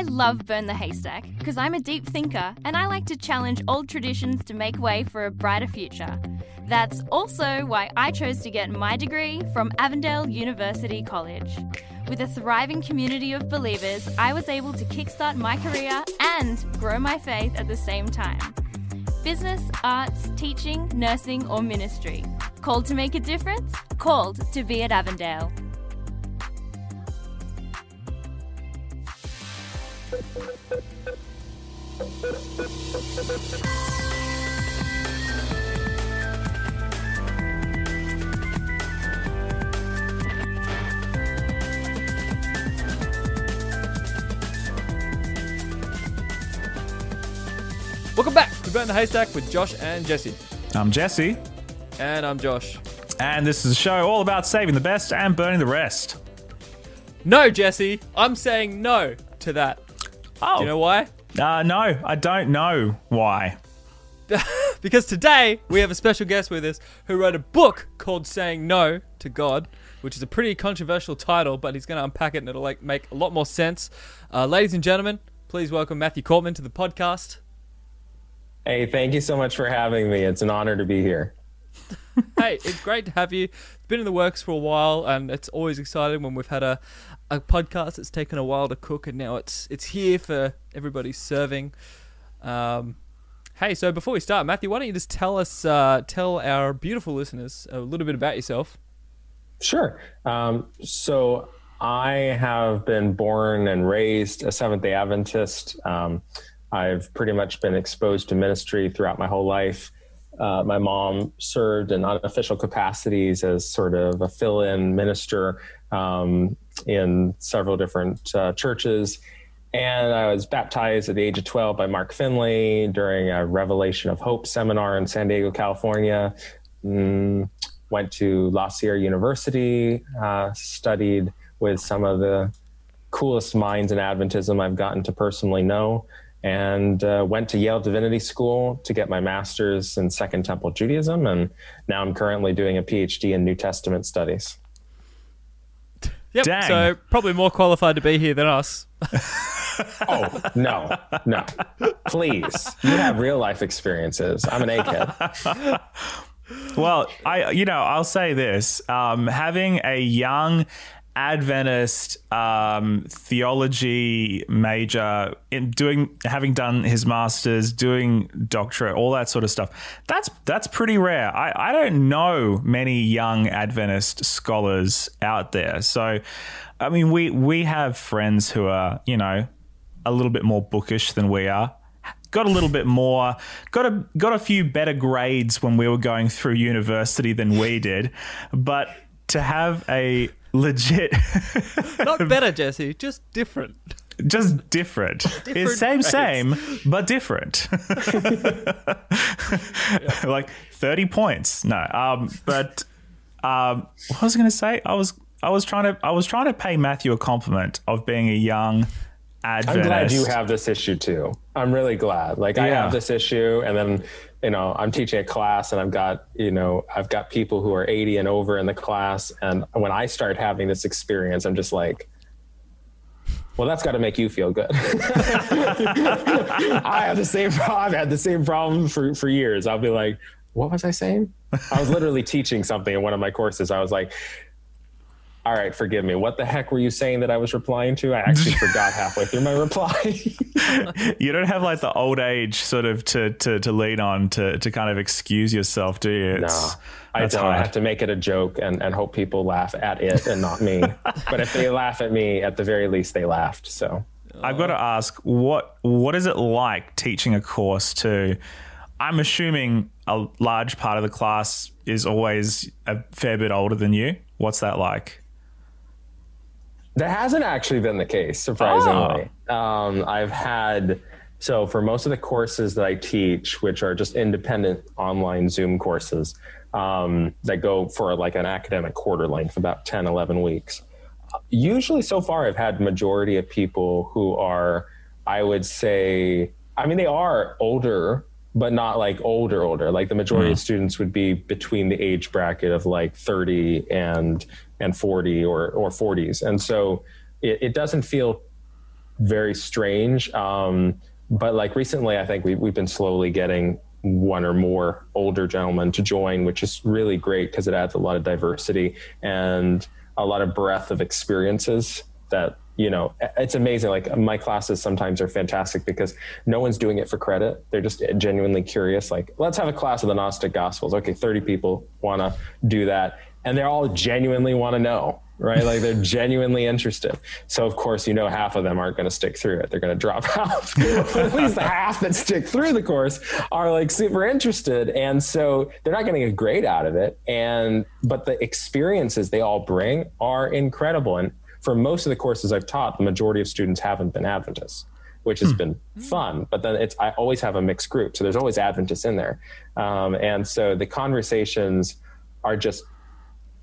I love Burn the Haystack because I'm a deep thinker and I like to challenge old traditions to make way for a brighter future. That's also why I chose to get my degree from Avondale University College. With a thriving community of believers, I was able to kickstart my career and grow my faith at the same time. Business, arts, teaching, nursing, or ministry. Called to make a difference? Called to be at Avondale. Welcome back to Burn the Haystack with Josh and Jesse. I'm Jesse, And I'm Josh. and this is a show all about saving the best and burning the rest. No, Jesse, I'm saying no to that. Oh, Do you know why? Uh, no, I don't know why. Because today we have a special guest with us who wrote a book called Saying No to God, which is a pretty controversial title, but he's going to unpack it and it'll like make a lot more sense. Uh, ladies and gentlemen, please welcome Matthew Korpman to the podcast. Hey, thank you so much for having me. It's an honor to be here. hey, it's great to have you. It's been in the works for a while, and it's always exciting when we've had a, a podcast that's taken a while to cook, and now it's it's here for everybody serving. Um, hey, so before we start, Matthew, why don't you just tell us, uh, tell our beautiful listeners a little bit about yourself? Sure. Um, so, I have been born and raised a Seventh day Adventist. Um, I've pretty much been exposed to ministry throughout my whole life. Uh, my mom served in unofficial capacities as sort of a fill in minister um, in several different uh, churches. And I was baptized at the age of 12 by Mark Finley during a Revelation of Hope seminar in San Diego, California. Mm, went to La Sierra University, uh, studied with some of the coolest minds in Adventism I've gotten to personally know, and uh, went to Yale Divinity School to get my master's in Second Temple Judaism. And now I'm currently doing a PhD in New Testament studies. Yep. Dang. So probably more qualified to be here than us. Oh, no, no. Please. You have real life experiences. I'm an egghead. Well, I you know I'll say this: um, having a young Adventist um, theology major, in doing having done his masters, doing doctorate, all that sort of stuff. That's that's pretty rare. I, I don't know many young Adventist scholars out there. So, I mean, we we have friends who are you know a little bit more bookish than we are. Got a little bit more, got a got a few better grades when we were going through university than we did, but to have a legit, Not better, Jesse, just different. just different, Different it's same grades. same but different, like thirty points. No, um, but um, what was I going to say? I was I was trying to I was trying to pay Matthew a compliment of being a young Adventist. I'm glad you have this issue too. I'm really glad. Like I have this issue, and then you know I'm teaching a class, and I've got you know I've got people who are 80 and over in the class, and when I start having this experience, I'm just like. Well, that's got to make you feel good. I have the same problem. I've had the same problem for, for years. I'll be like, what was I saying? I was literally teaching something in one of my courses. I was like, all right, forgive me. What the heck were you saying that I was replying to? I actually forgot halfway through my reply. you don't have like the old age sort of to to, to lean on to to kind of excuse yourself, do you? no, I don't. I have to make it a joke and, and hope people laugh at it and not me. but if they laugh at me, at the very least, they laughed. So I've got to ask what what is it like teaching a course to? I'm assuming a large part of the class is always a fair bit older than you. What's that like? That hasn't actually been the case, surprisingly. Um, I've had so for most of the courses that I teach, which are just independent online Zoom courses um, that go for like an academic quarter length, about 10, 11 weeks. Usually, so far, I've had majority of people who are, I would say, I mean, they are older, but not like older, older. Like the majority of students would be between the age bracket of like 30 and and 40 or or 40s, and so it, it doesn't feel very strange. Um, but like recently, I think we, we've been slowly getting one or more older gentlemen to join, which is really great because it adds a lot of diversity and a lot of breadth of experiences that you know it's amazing. Like my classes sometimes are fantastic because no one's doing it for credit. They're just genuinely curious like let's have a class of the gnostic gospels. Okay 30 people want to do that. And they all genuinely want to know right? Like they're genuinely interested. So of course you know half of them aren't going to stick through it. They're going to drop out. But at least the half that stick through the course are like super interested. And so they're not getting a grade out of it. And but the experiences they all bring are incredible. And for most of the courses I've taught, the majority of students haven't been Adventists, which has hmm. been fun. But then it's I always have a mixed group, so there's always Adventists in there, um, and so the conversations are just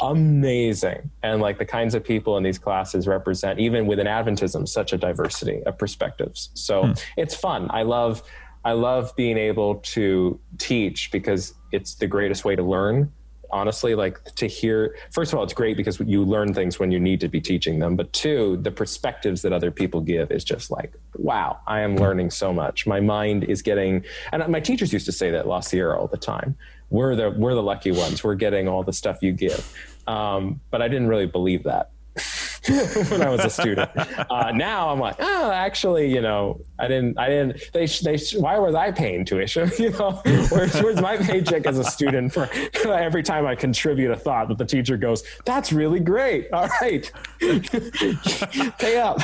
amazing and like the kinds of people in these classes represent even within adventism such a diversity of perspectives so hmm. it's fun i love i love being able to teach because it's the greatest way to learn honestly like to hear first of all it's great because you learn things when you need to be teaching them but two the perspectives that other people give is just like wow i am learning so much. My mind is getting and my teachers used to say that La Sierra all the time. We're the we're the lucky ones. We're getting all the stuff you give. Um, but i didn't really believe that when I was a student. Uh, now I'm like, oh, actually, you know, I didn't, I didn't. They, they. Why was I paying tuition? You know, where's, where's my paycheck as a student for every time I contribute a thought that the teacher goes, that's really great. All right, pay up.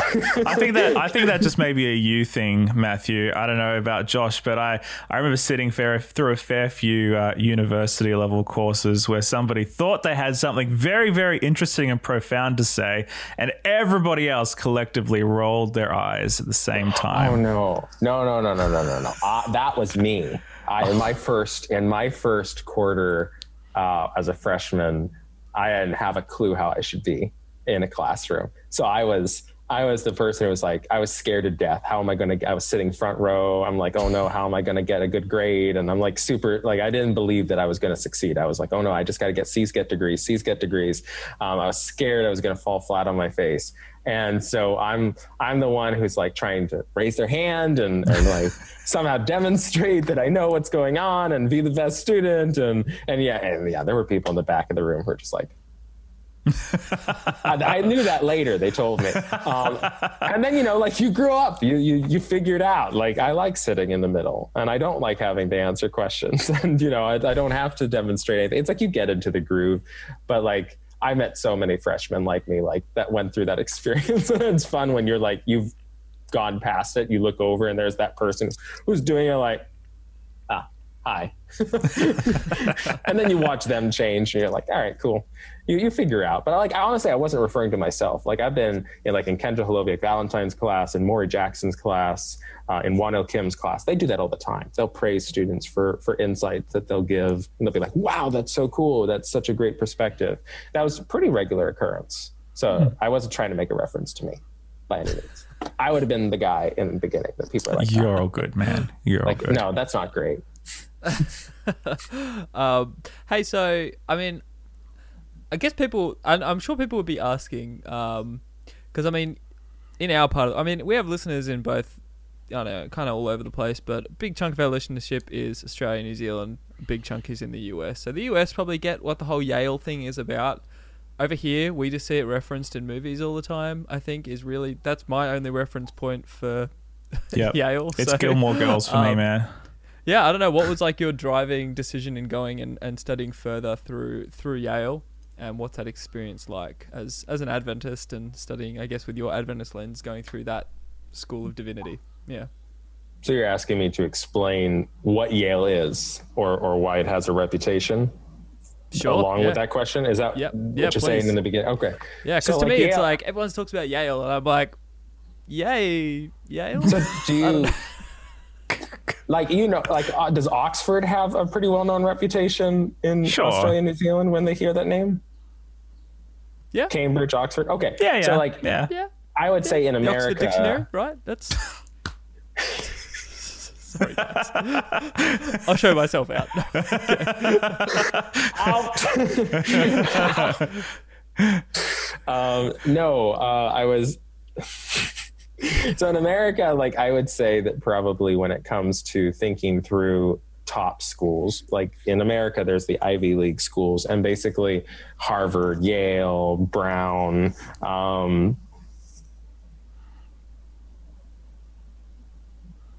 I think that I think that just may be a you thing, Matthew. I don't know about Josh, but I I remember sitting fair, through a fair few uh, university level courses where somebody thought they had something very very interesting and profound to say and everybody else collectively rolled their eyes at the same time. Oh no, no, no, no, no, no, no, no! Uh, that was me. I in my first in my first quarter uh, as a freshman, I didn't have a clue how I should be in a classroom. So I was I was the person who was like, I was scared to death. How am I going to, I was sitting front row. I'm like, oh no, how am I going to get a good grade? And I'm like, super, like, I didn't believe that I was going to succeed. I was like, oh no, I just got to get C's get degrees, C's get degrees. Um, I was scared I was going to fall flat on my face. And so I'm, I'm the one who's like trying to raise their hand and, and like somehow demonstrate that I know what's going on and be the best student. And, and yeah, and yeah, there were people in the back of the room who were just like, I, I, knew that later. They told me, um, and then you know, like you grew up, you you you figured out. Like I like sitting in the middle, and I don't like having to answer questions, and you know, I, I don't have to demonstrate anything. It's like you get into the groove, but like I met so many freshmen like me, like that went through that experience, and it's fun when you're like you've gone past it. You look over, and there's that person who's doing it, like, ah, hi. and then you watch them change and you're like, all right, cool. You, you figure out. But like, I honestly, I wasn't referring to myself. Like I've been in like in Kendra Haloviak Valentine's class in Maury Jackson's class, uh, in Wonil Kim's class. They do that all the time. They'll praise students for, for insights that they'll give. And they'll be like, wow, that's so cool. That's such a great perspective. That was a pretty regular occurrence. So hmm. I wasn't trying to make a reference to me by any means. I would have been the guy in the beginning that people are like, "You're all good, man. You're like, all good." No, that's not great. um, hey, so I mean, I guess people, I'm sure people would be asking, because um, I mean, in our part, of, I mean, we have listeners in both, I don't know, kind of all over the place, but a big chunk of our listenership is Australia, New Zealand. A big chunk is in the US. So the US probably get what the whole Yale thing is about. Over here, we just see it referenced in movies all the time. I think is really that's my only reference point for yep. Yale. It's so, Gilmore Girls for um, me, man yeah, I don't know what was like your driving decision in going and, and studying further through through Yale, and what's that experience like as as an Adventist and studying, I guess, with your Adventist lens, going through that school of divinity. Yeah. So you're asking me to explain what Yale is, or or why it has a reputation. Sure, along yeah. with that question, is that yep. what you're saying in the beginning? Okay. Yeah, because so, to like, me, Yale, it's like everyone talks about Yale, and I'm like, yay, Yale. So do you? Like you know like uh, does oxford have a pretty well-known reputation in sure. australia and new zealand when they hear that name yeah cambridge oxford okay yeah, yeah. so like yeah, yeah. i would yeah. say in the america oxford dictionary right that's Sorry, I'll show myself out. out. um, no, uh, I was so in America, like I would say that probably when it comes to thinking through top schools, like in America, there's the Ivy League schools, and basically Harvard, Yale, Brown. Um,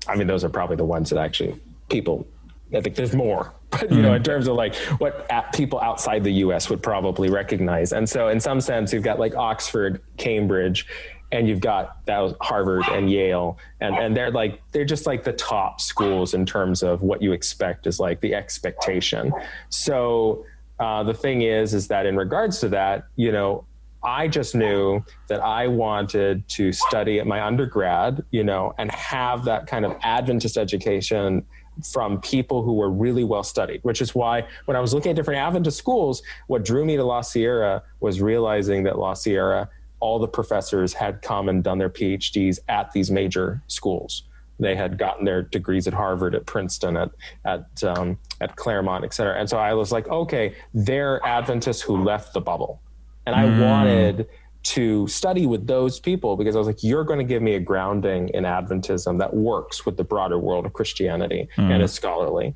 I mean, those are probably the ones that actually people. I think there's more, but you know, in terms of like what people outside the U.S. would probably recognize, and so in some sense, you've got like Oxford, Cambridge, and you've got that Harvard and Yale, and and they're like they're just like the top schools in terms of what you expect is like the expectation. So uh, the thing is, is that in regards to that, you know, I just knew that I wanted to study at my undergrad, you know, and have that kind of Adventist education from people who were really well studied, which is why when I was looking at different Adventist schools, what drew me to La Sierra was realizing that La Sierra, all the professors had come and done their PhDs at these major schools. They had gotten their degrees at Harvard, at Princeton, at at um, at Claremont, et cetera. And so I was like, okay, they're Adventists who left the bubble and I mm. wanted to study with those people because I was like, you're going to give me a grounding in Adventism that works with the broader world of Christianity mm. and is scholarly.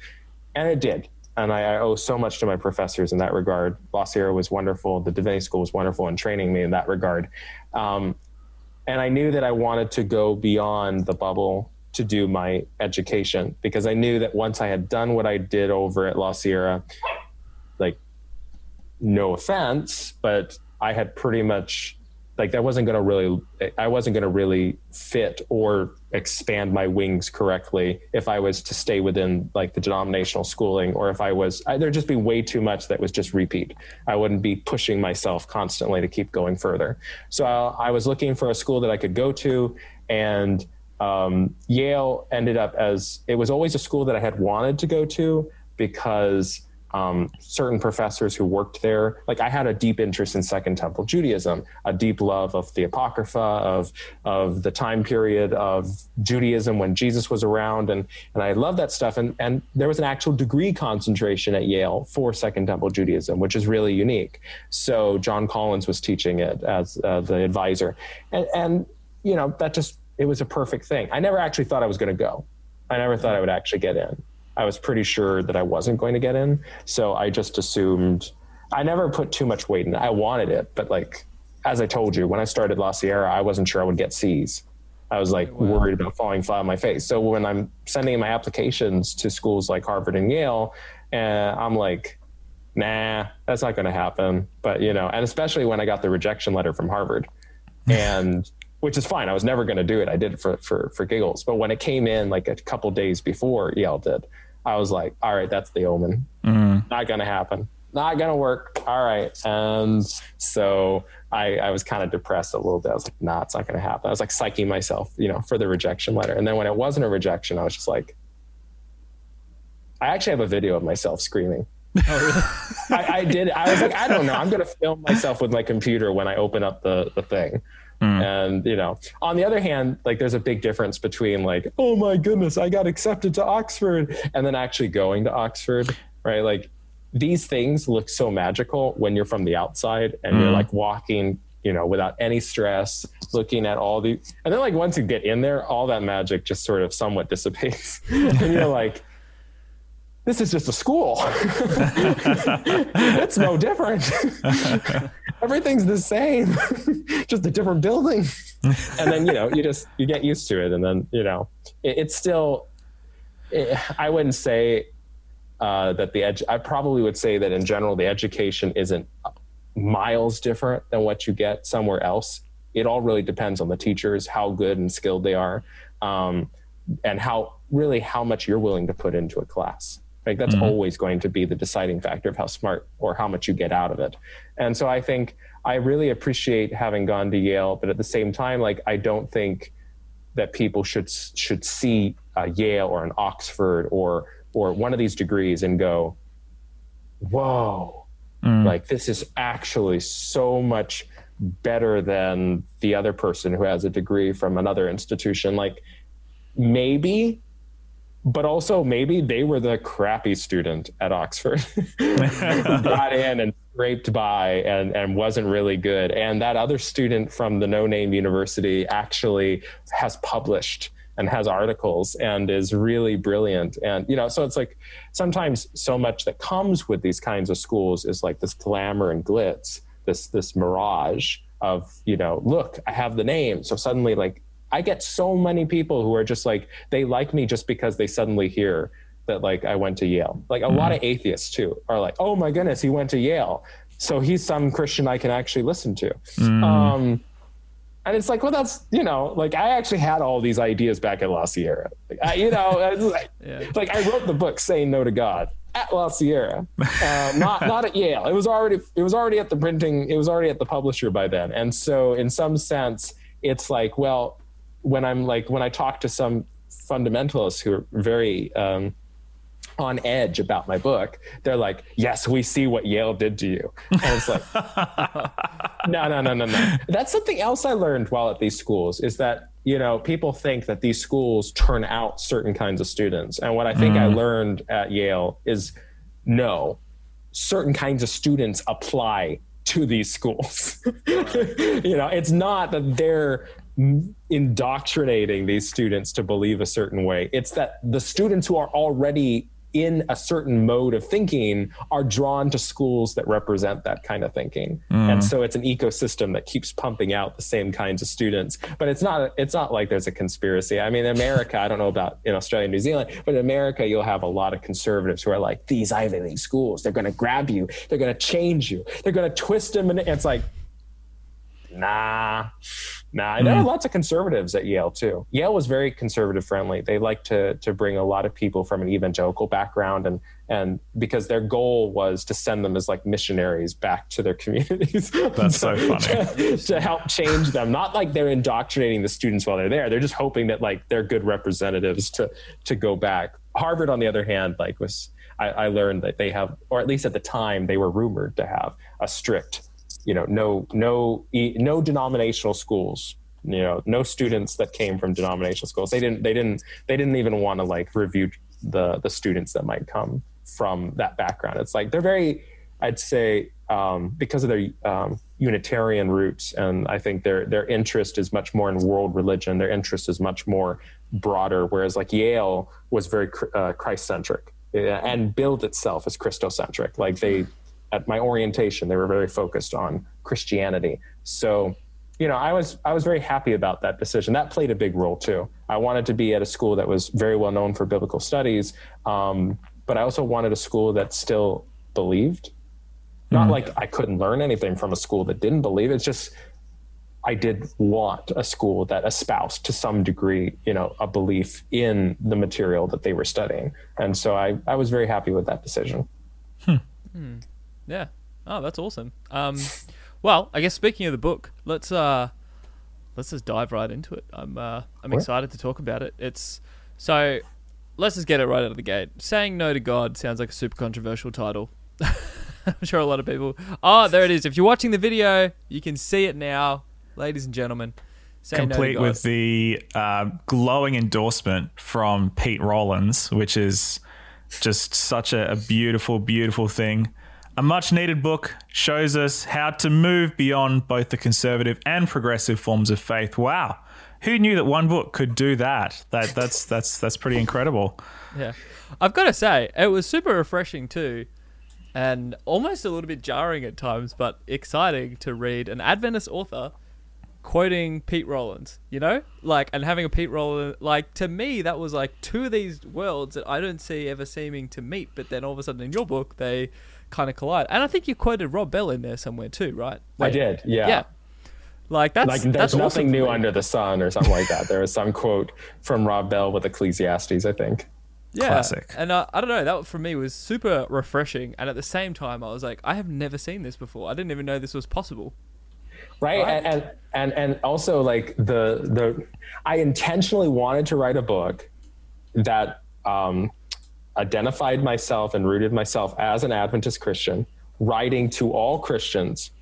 And it did. And I, I, owe so much to my professors in that regard. La Sierra was wonderful. The Divinity School was wonderful in training me in that regard. Um, and I knew that I wanted to go beyond the bubble to do my education because I knew that once I had done what I did over at La Sierra, like no offense, but I had pretty much like that wasn't going to really I wasn't going to really fit or expand my wings correctly if I was to stay within like the denominational schooling or if I was I, there'd just be way too much that was just repeat. I wouldn't be pushing myself constantly to keep going further. So uh, I was looking for a school that I could go to and um, Yale ended up as it was always a school that I had wanted to go to because um, certain professors who worked there. Like I had a deep interest in Second Temple Judaism, a deep love of the Apocrypha, of of the time period of Judaism when Jesus was around, and and I love that stuff. And and there was an actual degree concentration at Yale for Second Temple Judaism, which is really unique. So John Collins was teaching it as uh, the advisor, and and you know that just it was a perfect thing. I never actually thought I was going to go. I never thought I would actually get in. I was pretty sure that I wasn't going to get in. So I just assumed I never put too much weight in it. I wanted it, but like as I told you, when I started La Sierra, I wasn't sure I would get C's. I was like wow. worried about falling flat on my face. So when I'm sending in my applications to schools like Harvard and Yale, and I'm like, nah, that's not going to happen. But you know, and especially when I got the rejection letter from Harvard, and which is fine. I was never going to do it. I did it for for for giggles. But when it came in like a couple days before Yale did, I was like, all right, that's the omen. Mm-hmm. Not going to happen. Not going to work. All right. And so I, I was kind of depressed a little bit. I was like, nah, it's not going to happen. I was like psyching myself, you know, for the rejection letter. And then when it wasn't a rejection, I was just like, I actually have a video of myself screaming. Oh, really? I, I, did. I was like, I don't know. I'm going to film myself with my computer when I open up the, the thing. Mm. And, you know, on the other hand, like there's a big difference between like, oh my goodness, I got accepted to Oxford and then actually going to Oxford, right? Like these things look so magical when you're from the outside and mm. you're like walking, you know, without any stress, looking at all the, and then like once you get in there, all that magic just sort of somewhat dissipates. and you're like, this is just a school. it's no different. Everything's the same, just a different building. and then, you know, you just, you get used to it. And then, you know, it, it's still, it, I wouldn't say uh, that the edge, I probably would say that in general, the education isn't miles different than what you get somewhere else. It all really depends on the teachers, how good and skilled they are, um, and how really how much you're willing to put into a class. Like that's mm-hmm. always going to be the deciding factor of how smart or how much you get out of it. And so I think I really appreciate having gone to Yale, but at the same time, like I don't think that people should should see a Yale or an Oxford or or one of these degrees and go, "Whoa, mm. like this is actually so much better than the other person who has a degree from another institution." Like maybe but also maybe they were the crappy student at Oxford got in and scraped by and, and wasn't really good. And that other student from the no name university actually has published and has articles and is really brilliant. And, you know, so it's like sometimes so much that comes with these kinds of schools is like this glamour and glitz, this, this mirage of, you know, look, I have the name. So suddenly like I get so many people who are just like, they like me just because they suddenly hear that like I went to Yale. Like a mm-hmm. lot of atheists too are like, oh my goodness, he went to Yale. So he's some Christian I can actually listen to. Mm. Um, and it's like, well, that's you know, like I actually had all these ideas back at La Sierra. Like, I, you know, like, yeah. like, I wrote the book saying no to God at La Sierra, uh, not not at Yale. It was already it was already at the printing. It was already at the publisher by then. And so, in some sense, it's like, well, when I'm like when I talk to some fundamentalists who are very um, on edge about my book, they're like, "Yes, we see what Yale did to you," and it's like, "No, no, no, no, no." That's something else I learned while at these schools is that you know people think that these schools turn out certain kinds of students, and what I think mm. I learned at Yale is no, certain kinds of students apply to these schools. you know, it's not that they're indoctrinating these students to believe a certain way. It's that the students who are already in a certain mode of thinking are drawn to schools that represent that kind of thinking mm. and so it's an ecosystem that keeps pumping out the same kinds of students but it's not it's not like there's a conspiracy i mean in america i don't know about in australia and new zealand but in america you'll have a lot of conservatives who are like these ivy league schools they're going to grab you they're going to change you they're going to twist them and it's like nah Nah, there are hmm. lots of conservatives at Yale too. Yale was very conservative friendly. They like to to bring a lot of people from an evangelical background and and because their goal was to send them as like missionaries back to their communities. That's so funny. to, to, help change them. Not like they're indoctrinating the students while they're there. They're just hoping that like they're good representatives to to go back. Harvard, on the other hand, like was I, I learned that they have, or at least at the time, they were rumored to have a strict you know no no no denominational schools you know no students that came from denominational schools. They didn't they didn't they didn't even want to like review the the students that might come from that background. It's like they're very i'd say um, because of their um, unitarian roots and i think their their interest is much more in world religion their interest is much more broader whereas like yale was very uh, christ-centric and build itself as christocentric. Like they at my orientation, they were very focused on Christianity. So, you know, I was I was very happy about that decision. That played a big role too. I wanted to be at a school that was very well known for biblical studies, um, but I also wanted a school that still believed. Not mm-hmm. like I couldn't learn anything from a school that didn't believe. It's just I did want a school that espoused to some degree, you know, a belief in the material that they were studying. And so I, I was very happy with that decision. Hmm. Hmm. Yeah. Oh, that's awesome. Um, well, I guess speaking of the book, let's uh, let's just dive right into it. I'm uh, I'm what? excited to talk about it. It's so let's just get it right out of the gate. Saying no to God sounds like a super controversial title. I'm sure a lot of people. Oh, there it is. If you're watching the video, you can see it now, ladies and gentlemen. Complete no with the uh, glowing endorsement from Pete Rollins, which is just such a, a beautiful, beautiful thing. A much needed book shows us how to move beyond both the conservative and progressive forms of faith. Wow. Who knew that one book could do that? That that's that's that's pretty incredible. Yeah. I've got to say, it was super refreshing too and almost a little bit jarring at times, but exciting to read an Adventist author quoting Pete Rollins, you know? Like, and having a Pete Rollins, like, to me, that was like two of these worlds that I don't see ever seeming to meet, but then all of a sudden in your book, they kind of collide. And I think you quoted Rob Bell in there somewhere too, right? Wait, I did. Yeah. Yeah. Like that's like there's that's nothing awesome new under the sun or something like that. There was some quote from Rob Bell with Ecclesiastes, I think. Yeah, Classic. and uh, I don't know. That for me was super refreshing, and at the same time, I was like, I have never seen this before. I didn't even know this was possible. Right, right? And, and and and also like the the I intentionally wanted to write a book that um, identified myself and rooted myself as an Adventist Christian, writing to all Christians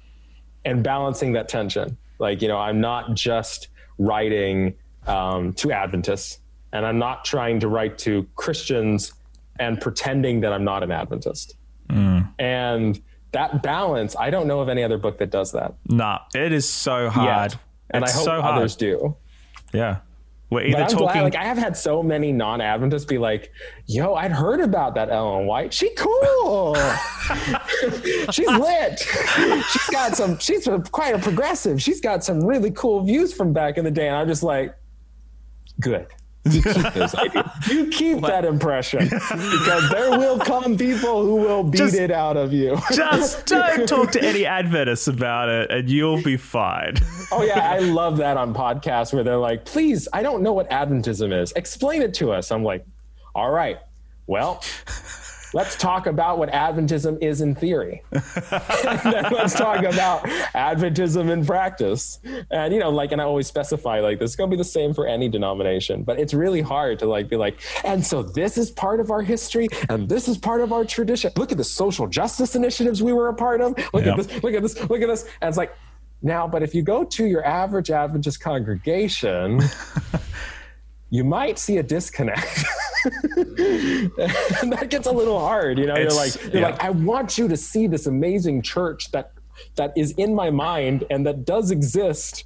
and balancing that tension. Like, you know, I'm not just writing um, to Adventists and I'm not trying to write to Christians and pretending that I'm not an Adventist. Mm. And that balance, I don't know of any other book that does that. Nah, it is so hard. Yet. And it's I hope so hard. others do. Yeah. We're But either I'm talking. glad, like I have had so many non-Adventists be like, "Yo, I'd heard about that Ellen White. She cool. she's lit. She's got some. She's quite a progressive. She's got some really cool views from back in the day." And I'm just like, "Good. You keep those ideas. You keep that impression because there will come people who will beat Just- it out of you." just don't talk to any Adventists about it, and you'll be fine. Oh yeah, I love that on podcasts where they're like, "Please, I don't know what Adventism is. Explain it to us." I'm like, "All right, well, let's talk about what Adventism is in theory, let's talk about Adventism in practice." And you know, like, and I always specify like this is going to be the same for any denomination, but it's really hard to like be like, and so this is part of our history, and this is part of our tradition. Look at the social justice initiatives we were a part of. Look Yep. at this. Look at this. Look at this. And it's like. Now, but if you go to your average Adventist congregation, you might see a disconnect. And that gets a little hard. You know, you're like, you're yeah. like, I want you to see this amazing church that that is in my mind and that does exist,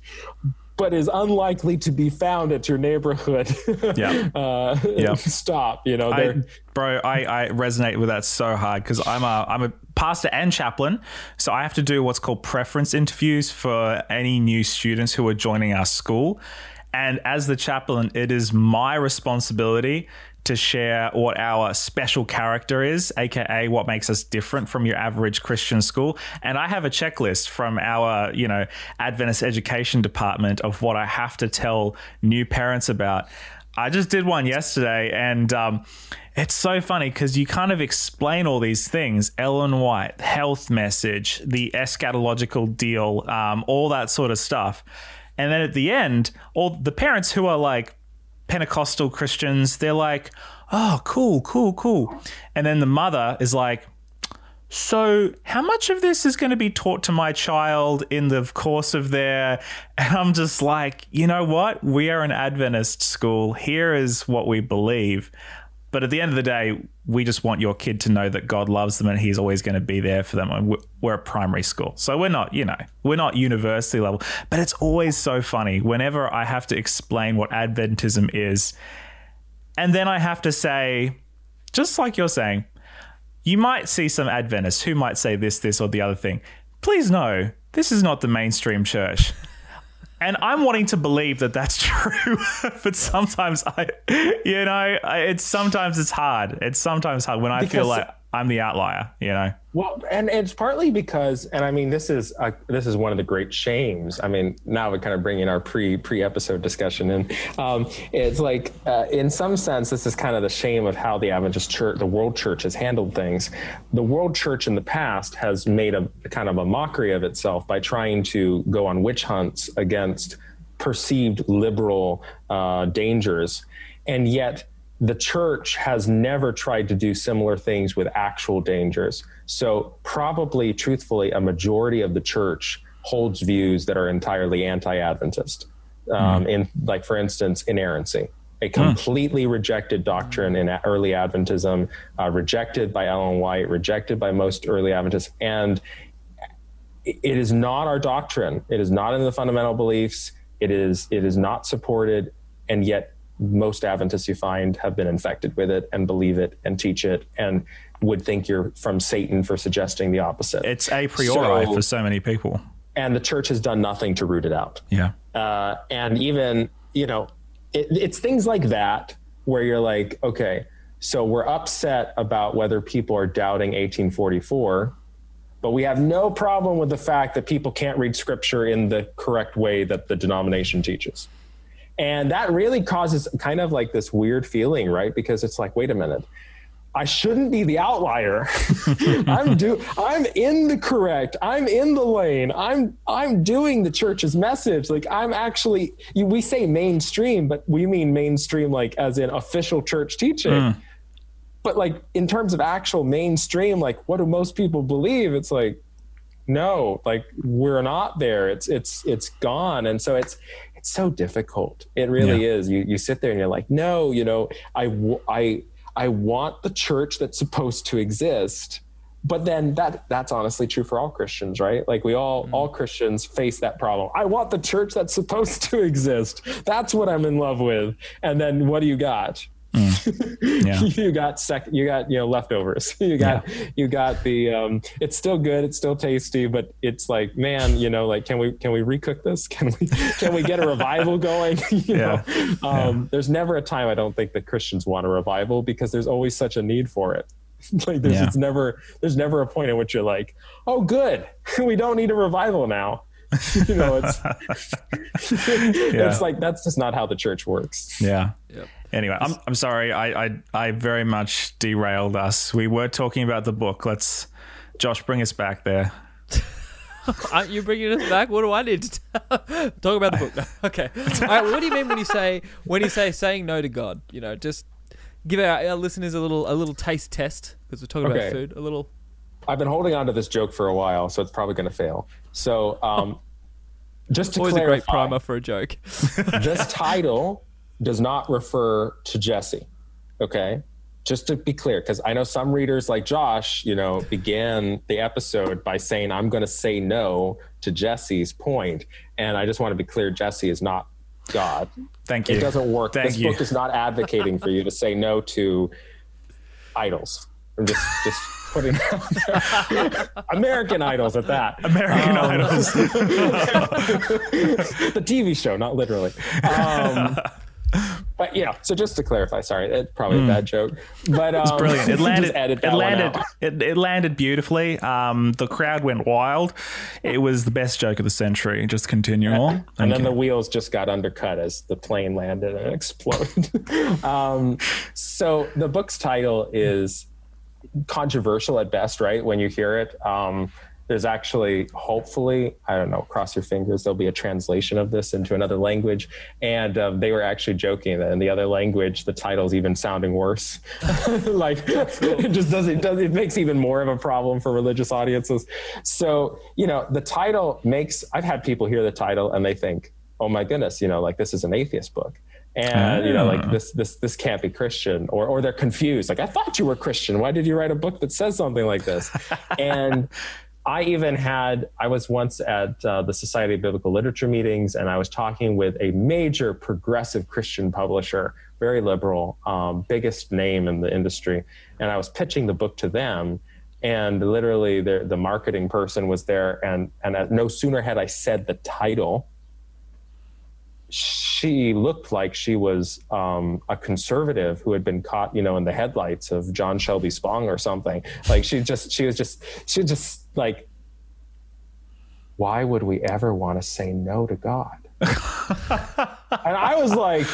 but is unlikely to be found at your neighborhood. Yeah. uh, Yeah. Stop. You know, I, bro, I, I resonate with that so hard because I'm a I'm a pastor and chaplain, so I have to do what's called preference interviews for any new students who are joining our school. And as the chaplain, it is my responsibility to share what our special character is, aka what makes us different from your average Christian school. And I have a checklist from our, you know, Adventist education department of what I have to tell new parents about. I just did one yesterday, and um, it's so funny because you kind of explain all these things Ellen White, health message, the eschatological deal, um, all that sort of stuff. And then at the end, all the parents who are like Pentecostal Christians, they're like, oh, cool, cool, cool. And then the mother is like, so how much of this is going to be taught to my child in the course of their and i'm just like you know what? We are an adventist school. Here is what we believe. But at the end of the day we just want your kid to know that god loves them and he's always going to be there for them and we're- a primary school so we're not you know we're not university level but it's always so funny whenever i have to explain what adventism is and then i have to say just like you're saying you might see some Adventists who might say this, this, or the other thing. Please know, this is not the mainstream church. And I'm wanting to believe that that's true, but sometimes I, you know, I- it's sometimes it's hard. It's sometimes hard when I feel like I'm the outlier. You know, Well, and it's partly because, and I mean, this is uh this is one of the great shames. I mean, now we're kind of bringing our pre pre episode discussion in. Um, it's like, uh, in some sense, this is kind of the shame of how the Adventist Church, the World Church, has handled things. The World Church in the past has made a kind of a mockery of itself by trying to go on witch hunts against perceived liberal uh, dangers, and yet the church has never tried to do similar things with actual dangers. So, probably, truthfully, a majority of the church holds views that are entirely anti-Adventist. Um, In, like, for instance, inerrancy, a completely rejected doctrine in early Adventism, uh, rejected by Ellen White, rejected by most early Adventists, and it is not our doctrine. It is not in the fundamental beliefs. It is it is not supported, and yet most Adventists you find have been infected with it and believe it and teach it and would think you're from Satan for suggesting the opposite. it's a priori So- for so many people. and the church has done nothing to root it out Yeah. uh, and even you know it, it's things like that where you're like okay so we're upset about whether people are doubting 1844 but we have no problem with the fact that people can't read scripture in the correct way that the denomination teaches and that really causes kind of like this weird feeling right because it's like wait a minute I shouldn't be the outlier. I'm do I'm in the correct. I'm in the lane. I'm I'm doing the church's message. Like I'm actually you, we say mainstream, but we mean mainstream like as in official church teaching. Hmm. But like in terms of actual mainstream, like what do most people believe? It's like no, like we're not there. It's it's it's gone. And so it's it's so difficult. It really yeah. is. You you sit there and you're like, no, you know, I I I want the church that's supposed to exist. But then that that's honestly true for all Christians, right? Like we all mm. all Christians face that problem. I want the church that's supposed to exist. That's what I'm in love with. And then what do you got? Mm. Yeah. you got sec you got you know leftovers you got yeah. you got the um it's still good it's still tasty but it's like man you know like can we can we recook this can we can we get a revival going you yeah. know um yeah. there's never a time i don't think that christians want a revival because there's always such a need for it like there's it's never there's never a point in which you're like oh good we don't need a revival now you know it's it's like that's just not how the church works yeah yep. Anyway, I'm, I'm sorry. I, I I very much derailed us. We were talking about the book. Let's, Josh, bring us back there. Aren't you bringing us back? What do I need to talk about the book? okay. All right. What do you mean when you say when you say saying no to God? You know, just give our, our listeners a little a little taste test because we're talking okay. about food. A little. I've been holding on to this joke for a while, so it's probably going to fail. So, um, just to always clarify, a great primer for a joke. this title does not refer to Jesse. Okay. Just to be clear, because I know some readers like Josh, you know, began the episode by saying, I'm going to say no to Jesse's point. And I just want to be clear Jesse is not God. Thank you. It doesn't work. Thank this you. book is not advocating for you to say no to idols. I'm just, just putting American Idols at that. American um, Idols. the TV show, not literally. Um, but yeah, so just to clarify, sorry, it's probably mm. a bad joke, but um, it's brilliant. It landed. it landed. It, it, landed beautifully. Um, the crowd went wild. It was the best joke of the century. Just continue on. Thank and then you. the wheels just got undercut as the plane landed and exploded. um, so the book's title is controversial at best, right? When you hear it. Um, there's actually hopefully i don't know cross your fingers there'll be a translation of this into another language. And um, they were actually joking that in the other language the title's even sounding worse. Like it just does it does it makes even more of a problem for religious audiences. So you know the title makes i've had people hear the title and they think oh my goodness you know like this is an atheist book. And you know like ah. this this this can't be christian. Or or they're confused. Like i thought you were christian. Why did you write a book that says something like this? And I even had, I was once at uh, the Society of Biblical Literature meetings, and I was talking with a major progressive Christian publisher, very liberal, um, biggest name in the industry. And I was pitching the book to them. And literally, the, the marketing person was there. And, and no sooner had I said the title, she looked like she was um, a conservative who had been caught, you know, in the headlights of John Shelby Spong or something. Like she just, she was just, she just like, why would we ever want to say no to God? and I was like,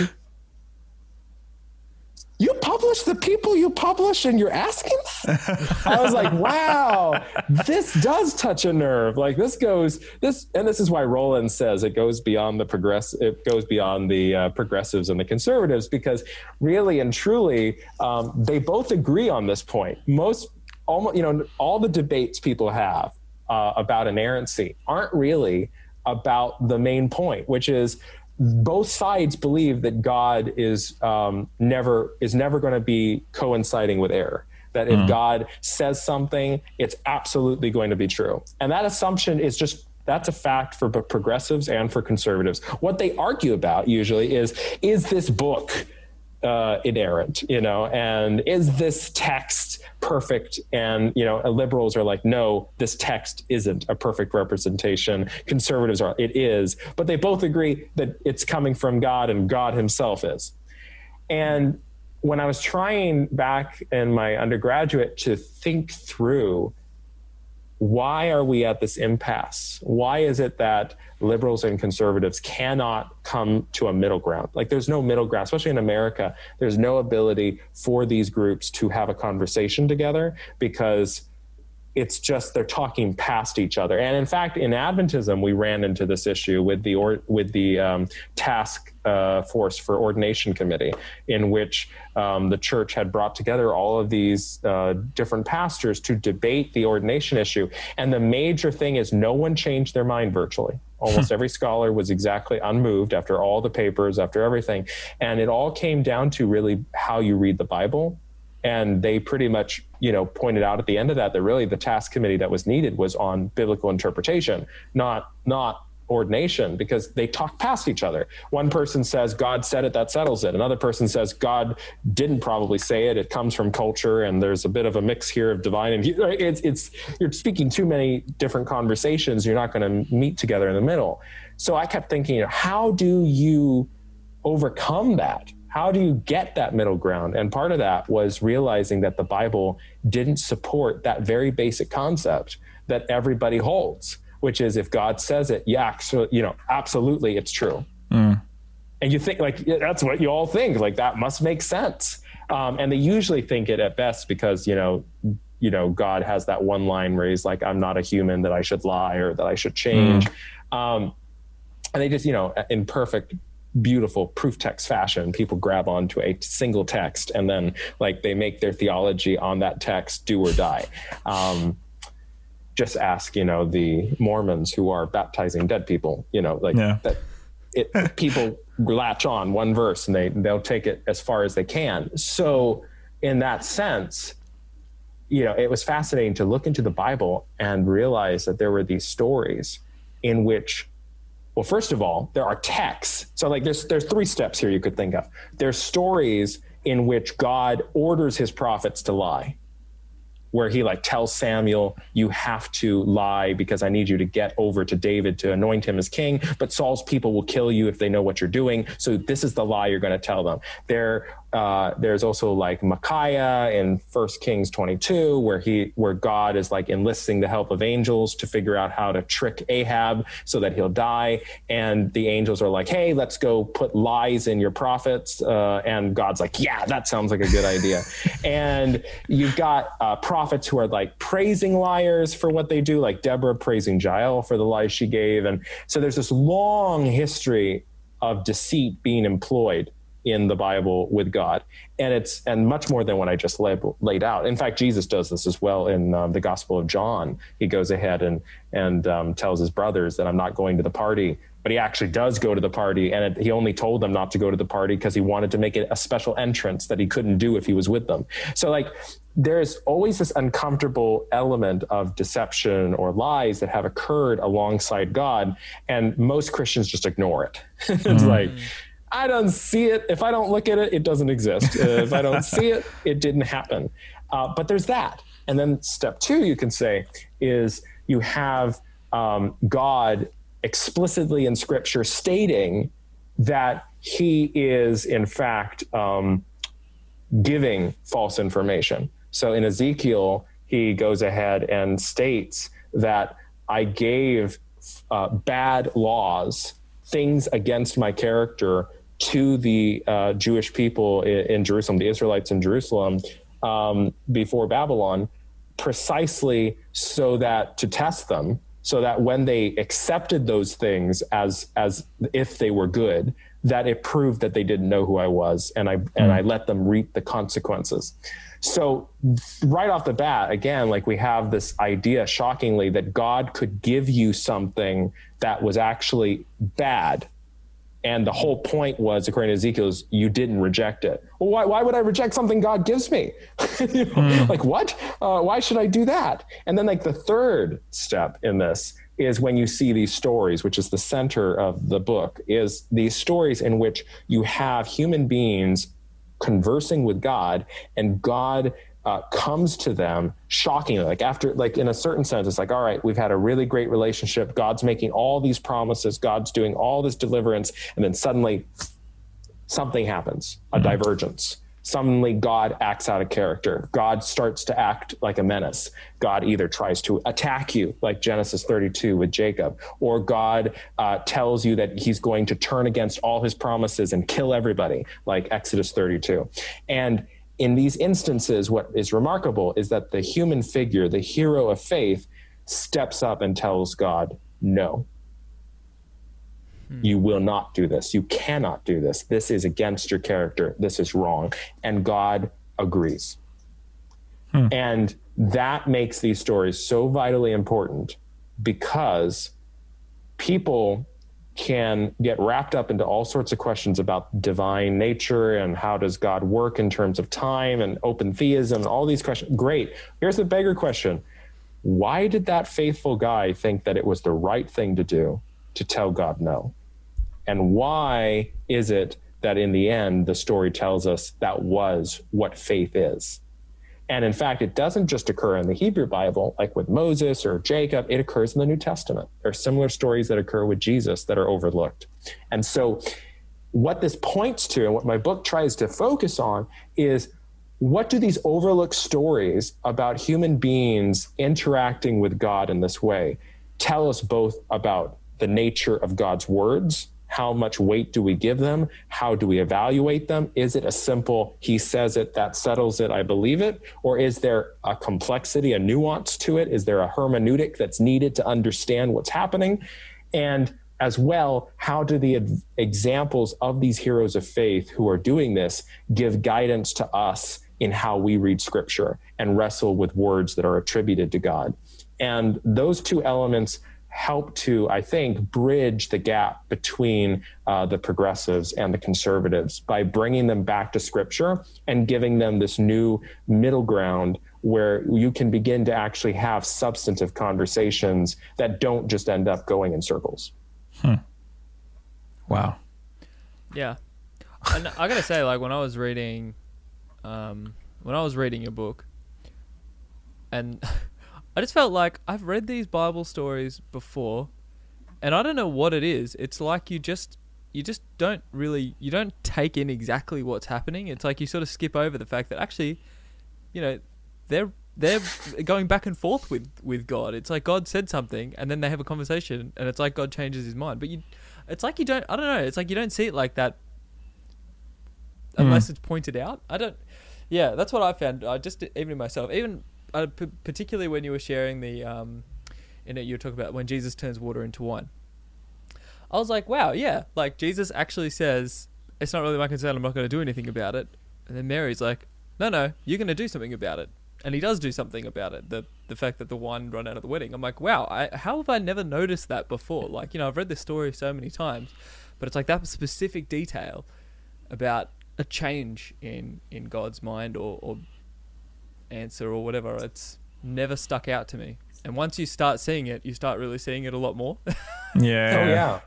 you publish the people you publish and you're asking i was like wow this does touch a nerve. Like this goes this and this is why Rollins says it goes beyond the progress it goes beyond the uh, progressives and the conservatives because really and truly um, they both agree on this point. Most almost you know all the debates people have uh, about inerrancy aren't really about the main point which is both sides believe that God is um, never is never going to be coinciding with error. That if mm. God says something, it's absolutely going to be true, and that assumption is just that's a fact for progressives and for conservatives. What they argue about usually is is this book uh, inerrant, you know, and is this text perfect? And you know, liberals are like, no, this text isn't a perfect representation. Conservatives are, it is, but they both agree that it's coming from God and God Himself is. And when I was trying back in my undergraduate to think through why are we at this impasse? Why is it that liberals and conservatives cannot come to a middle ground? Like there's no middle ground, especially in America. There's no ability for these groups to have a conversation together because it's just they're talking past each other. And in fact, in Adventism, we ran into this issue with the or, with the um, task uh, force for ordination committee, in which um, the church had brought together all of these uh, different pastors to debate the ordination issue. And the major thing is no one changed their mind virtually. Almost every scholar was exactly unmoved after all the papers, after everything. And it all came down to really how you read the Bible. And they pretty much, you know, pointed out at the end of that that really the task committee that was needed was on biblical interpretation, not not ordination because they talk past each other. One person says God said it, that settles it. Another person says God didn't probably say it. It comes from culture, and there's a bit of a mix here of divine and it's it's you're speaking too many different conversations. You're not going to meet together in the middle. So I kept thinking, how do you overcome that? How do you get that middle ground? And part of that was realizing that the Bible didn't support that very basic concept that everybody holds which is if God says it, yeah, so you know, absolutely, it's true. Mm. And you think like that's what you all think, like that must make sense. Um, and they usually think it at best because you know, you know, God has that one line where he's like, "I'm not a human that I should lie or that I should change," mm. um, and they just you know, in perfect beautiful proof text fashion people grab onto a single text and then like they make their theology on that text do or die um, just ask, you know, the Mormons who are baptizing dead people, you know, like yeah. that it, people latch on one verse and they, they'll take it as far as they can. So in that sense, you know, it was fascinating to look into the Bible and realize that there were these stories in which well first of all there are texts so like there's there's three steps here you could think of there's stories in which god orders his prophets to lie where he like tells Samuel, "You have to lie because I need you to get over to David to anoint him as king." But Saul's people will kill you if they know what you're doing. So this is the lie you're going to tell them. There uh, there's also like Micaiah in First Kings 22, where he where God is like enlisting the help of angels to figure out how to trick Ahab so that he'll die, and the angels are like, "Hey, let's go put lies in your prophets," uh, and God's like, "Yeah, that sounds like a good idea." and you've got uh, prophets who are like praising liars for what they do, like Deborah praising Jael for the lies she gave, and so there's this long history of deceit being employed in the Bible with God, and it's and much more than what I just laid, laid out. In fact, Jesus does this as well in um, the Gospel of John. He goes ahead and and um, tells his brothers that I'm not going to the party, but he actually does go to the party, and it, he only told them not to go to the party because he wanted to make it a special entrance that he couldn't do if he was with them. So like there's always this uncomfortable element of deception or lies that have occurred alongside God, and most Christians just ignore it. it's mm-hmm. like I don't see it. If I don't look at it, it doesn't exist. if I don't see it, it didn't happen. Uh, but there's that. And then step two, you can say, is you have um, God explicitly in scripture stating that he is, in fact, um, giving false information. So in Ezekiel, he goes ahead and states that I gave uh, bad laws, things against my character to the uh, Jewish people in, in, Jerusalem, the Israelites in Jerusalem um, before Babylon, precisely so that to test them, so that when they accepted those things as as if they were good, that it proved that they didn't know who I was, and I mm. and I let them reap the consequences. So right off the bat, again, like we have this idea, shockingly, that God could give you something that was actually bad and the whole point was, according to Ezekiel, is you didn't reject it. Well, why, why would I reject something God gives me? you know, mm. Like, what? Uh, why should I do that? And then, like, the third step in this is when you see these stories, which is the center of the book, is these stories in which you have human beings conversing with God and God uh, comes to them shockingly. Like after like in a certain sense it's like all right we've had a really great relationship. God's making all these promises. God's doing all this deliverance. And then suddenly something happens a mm-hmm. divergence suddenly god acts out of character. God starts to act like a menace. God either tries to attack you like genesis 32 with jacob or god uh, tells you that he's going to turn against all his promises and kill everybody like exodus 32 and in these instances, what is remarkable is that the human figure, the hero of faith, steps up and tells God, No, hmm. you will not do this. You cannot do this. This is against your character. This is wrong. And God agrees. Hmm. And that makes these stories so vitally important because people can get wrapped up into all sorts of questions about divine nature and how does God work in terms of time and open theism and all these questions. Great. Here's the bigger question. Why did that faithful guy think that it was the right thing to do to tell God no? And why is it that in the end, the story tells us that was what faith is? And in fact, it doesn't just occur in the Hebrew Bible, like with Moses or Jacob, it occurs in the New Testament. There are similar stories that occur with Jesus that are overlooked. And so, what this points to, and what my book tries to focus on, is what do these overlooked stories about human beings interacting with God in this way tell us both about the nature of God's words how much weight do we give them? How do we evaluate them? Is it a simple, he says it, that settles it, I believe it? Or is there a complexity, a nuance to it? Is there a hermeneutic that's needed to understand what's happening? And as well, how do the examples of these heroes of faith who are doing this give guidance to us in how we read scripture and wrestle with words that are attributed to God? And those two elements help to, I think, bridge the gap between uh, the progressives and the conservatives by bringing them back to scripture and giving them this new middle ground where you can begin to actually have substantive conversations that don't just end up going in circles. Hmm. Wow. Yeah. And I gotta say, like when I was reading, um, when I was reading your book, and I just felt like I've read these Bible stories before, and I don't know what it is. It's like you just you just don't really you don't take in exactly what's happening. It's like you sort of skip over the fact that actually, you know, they're they're going back and forth with with God. It's like God said something, and then they have a conversation, and it's like God changes his mind. But you, it's like you don't. I don't know. It's like you don't see it like that unless mm. it's pointed out. I don't. Yeah, that's what I found. I just even in myself, even uh, p- particularly when you were sharing the, um, in it, you were talking about when Jesus turns water into wine. I was like, wow, yeah, like Jesus actually says, it's not really my concern. I'm not going to do anything about it. And then Mary's like, no, no, you're going to do something about it. And he does do something about it. The the fact that the wine run out of the wedding. I'm like, wow, I, how have I never noticed that before? Like, you know, I've read this story so many times, but it's like that specific detail about a change in in God's mind or, or answer or whatever. It's never stuck out to me. And once you start seeing it, you start really seeing it a lot more. yeah. Oh yeah.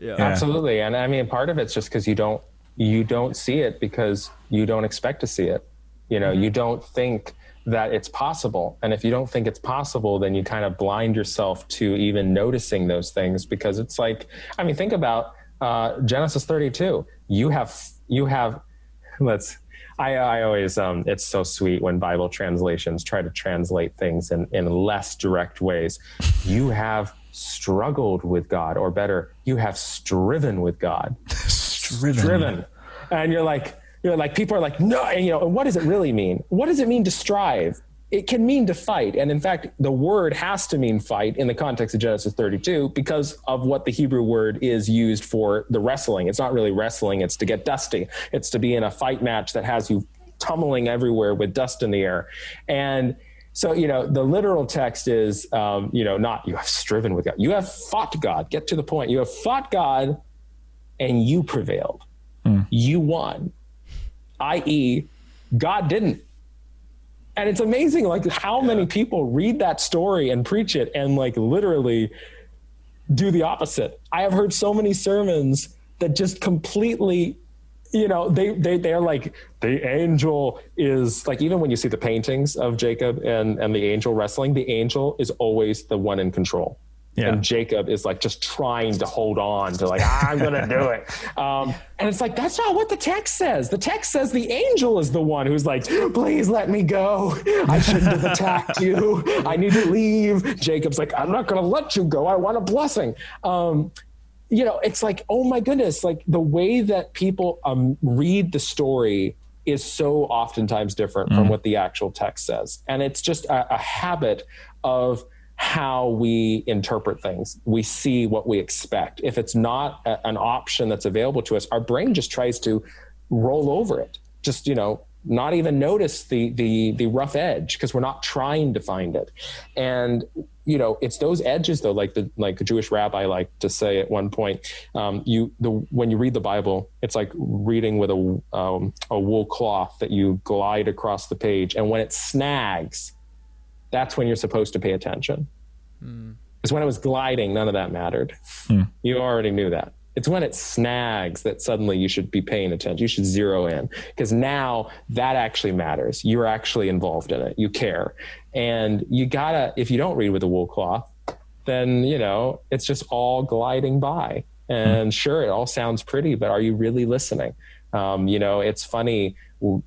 yeah. Absolutely. And I mean part of it's just cuz you don't you don't see it because you don't expect to see it. You know, mm-hmm. you don't think that it's possible. And if you don't think it's possible, then you kind of blind yourself to even noticing those things because it's like I mean think about uh, Genesis 32. You have you have let's I, I always um, it's so sweet when Bible translations try to translate things in, in less direct ways. You have struggled with God, or better, you have striven with God. striven. striven. And you're like, you're like, people are like, no, and, you know, what does it really mean? What does it mean to strive? It can mean to fight. And in fact, the word has to mean fight in the context of Genesis 32 because of what the Hebrew word is used for the wrestling. It's not really wrestling, it's to get dusty. It's to be in a fight match that has you tumbling everywhere with dust in the air. And so, you know, the literal text is, um, you know, not you have striven with God, you have fought God. Get to the point. You have fought God and you prevailed. Mm. You won, i.e., God didn't and it's amazing like how yeah. many people read that story and preach it and like literally do the opposite i have heard so many sermons that just completely you know they they they're like the angel is like even when you see the paintings of jacob and and the angel wrestling the angel is always the one in control yeah. And Jacob is like just trying to hold on to like, I'm going to do it. Um, and it's like, that's not what the text says. The text says the angel is the one who's like, please let me go. I shouldn't have attacked you. I need to leave. Jacob's like, I'm not going to let you go. I want a blessing. Um, you know, it's like, oh my goodness, like the way that people um, read the story is so oftentimes different mm. from what the actual text says. And it's just a, a habit of how we interpret things. We see what we expect. If it's not a, an option that's available to us, our brain just tries to roll over it. Just, you know, not even notice the the the rough edge because we're not trying to find it and you know it's those edges though like the like a jewish rabbi liked to say at one point um, you the when you read the bible it's like reading with a um, a wool cloth that you glide across the page and when it snags that's when you're supposed to pay attention hmm. because when it was gliding none of that mattered hmm. you already knew that it's when it snags that suddenly you should be paying attention. You should zero in because now that actually matters. You're actually involved in it. You care. And you gotta, if you don't read with a wool cloth, then, you know, it's just all gliding by. Hmm. And sure, it all sounds pretty, but are you really listening? Um, you know, it's funny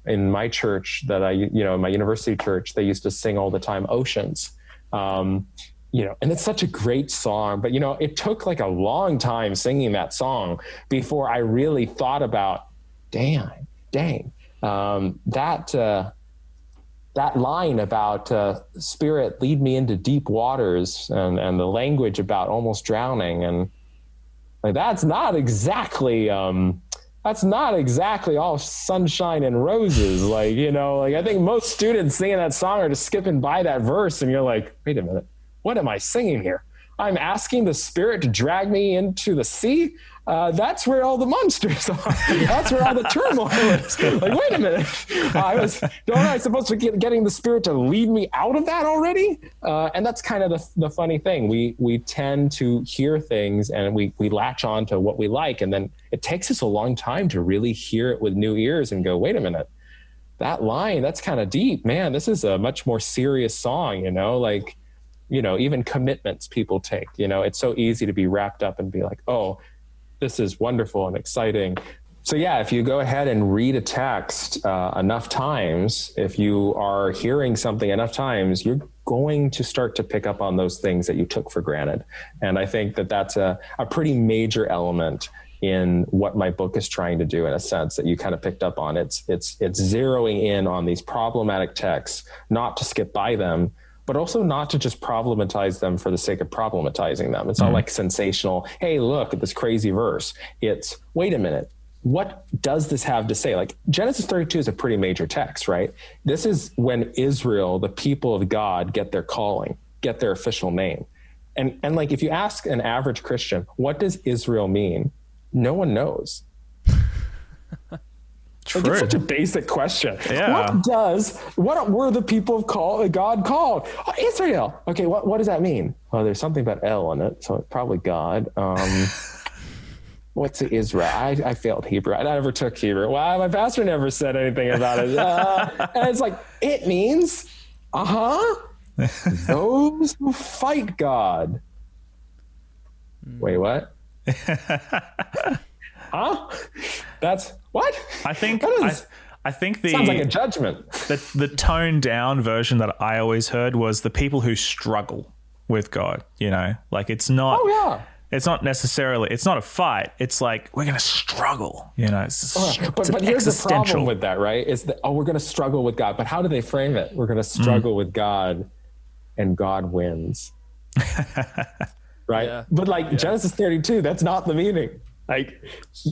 in my church that I, you know, my university church, they used to sing all the time oceans. Um, you know, and it's such a great song, but you know, it took like a long time singing that song before I really thought about, damn, dang, um, that uh, that line about uh, spirit lead me into deep waters and and the language about almost drowning and like that's not exactly um, that's not exactly all sunshine and roses. Like, you know, like I think most students singing that song are just skipping by that verse and you're like, wait a minute, what am I singing here? I'm asking the spirit to drag me into the sea. Uh, that's where all the monsters are. that's where all the turmoil is. Like, wait a minute. I was, don't I supposed to get getting the spirit to lead me out of that already? Uh, and that's kind of the, the funny thing. We we tend to hear things and we we latch on to what we like, and then it takes us a long time to really hear it with new ears and go, wait a minute, that line that's kind of deep, man. This is a much more serious song, you know, like you know even commitments people take you know it's so easy to be wrapped up and be like oh this is wonderful and exciting. So yeah if you go ahead and read a text uh, enough times if you are hearing something enough times you're going to start to pick up on those things that you took for granted. And i think that that's a, a pretty major element in what my book is trying to do in a sense that you kind of picked up on. It's it's it's zeroing in on these problematic texts not to skip by them but also not to just problematize them for the sake of problematizing them. It's not mm-hmm. like sensational, hey, look at this crazy verse. It's, wait a minute, what does this have to say? Like Genesis 32 is a pretty major text, right? This is when Israel, the people of God, get their calling, get their official name. And, and like if you ask an average Christian, what does Israel mean? No one knows. True. Like, it's such a basic question. Yeah. What does what were the people of call God called? Oh, Israel. Okay, what what does that mean? Well, there's something about L in it, so it's probably God. Um, what's Israel? I, I failed Hebrew. I never took Hebrew. Wow, my pastor never said anything about it. Uh, and it's like it means, uh huh, those who fight God. Wait, what? huh? That's what? I think That I, I think the Sounds like a judgment. the the toned down version that I always heard was the people who struggle with God. You know, like it's not. Oh yeah. It's not necessarily. It's not a fight. It's like we're gonna struggle. You know, it's, Uh, it's but an but here's the problem existential- with that, right? Is that oh, we're going to struggle with God, but how do they frame it? We're going to struggle with God, and God wins, right? Yeah. But like Genesis 32, that's not the meaning. Like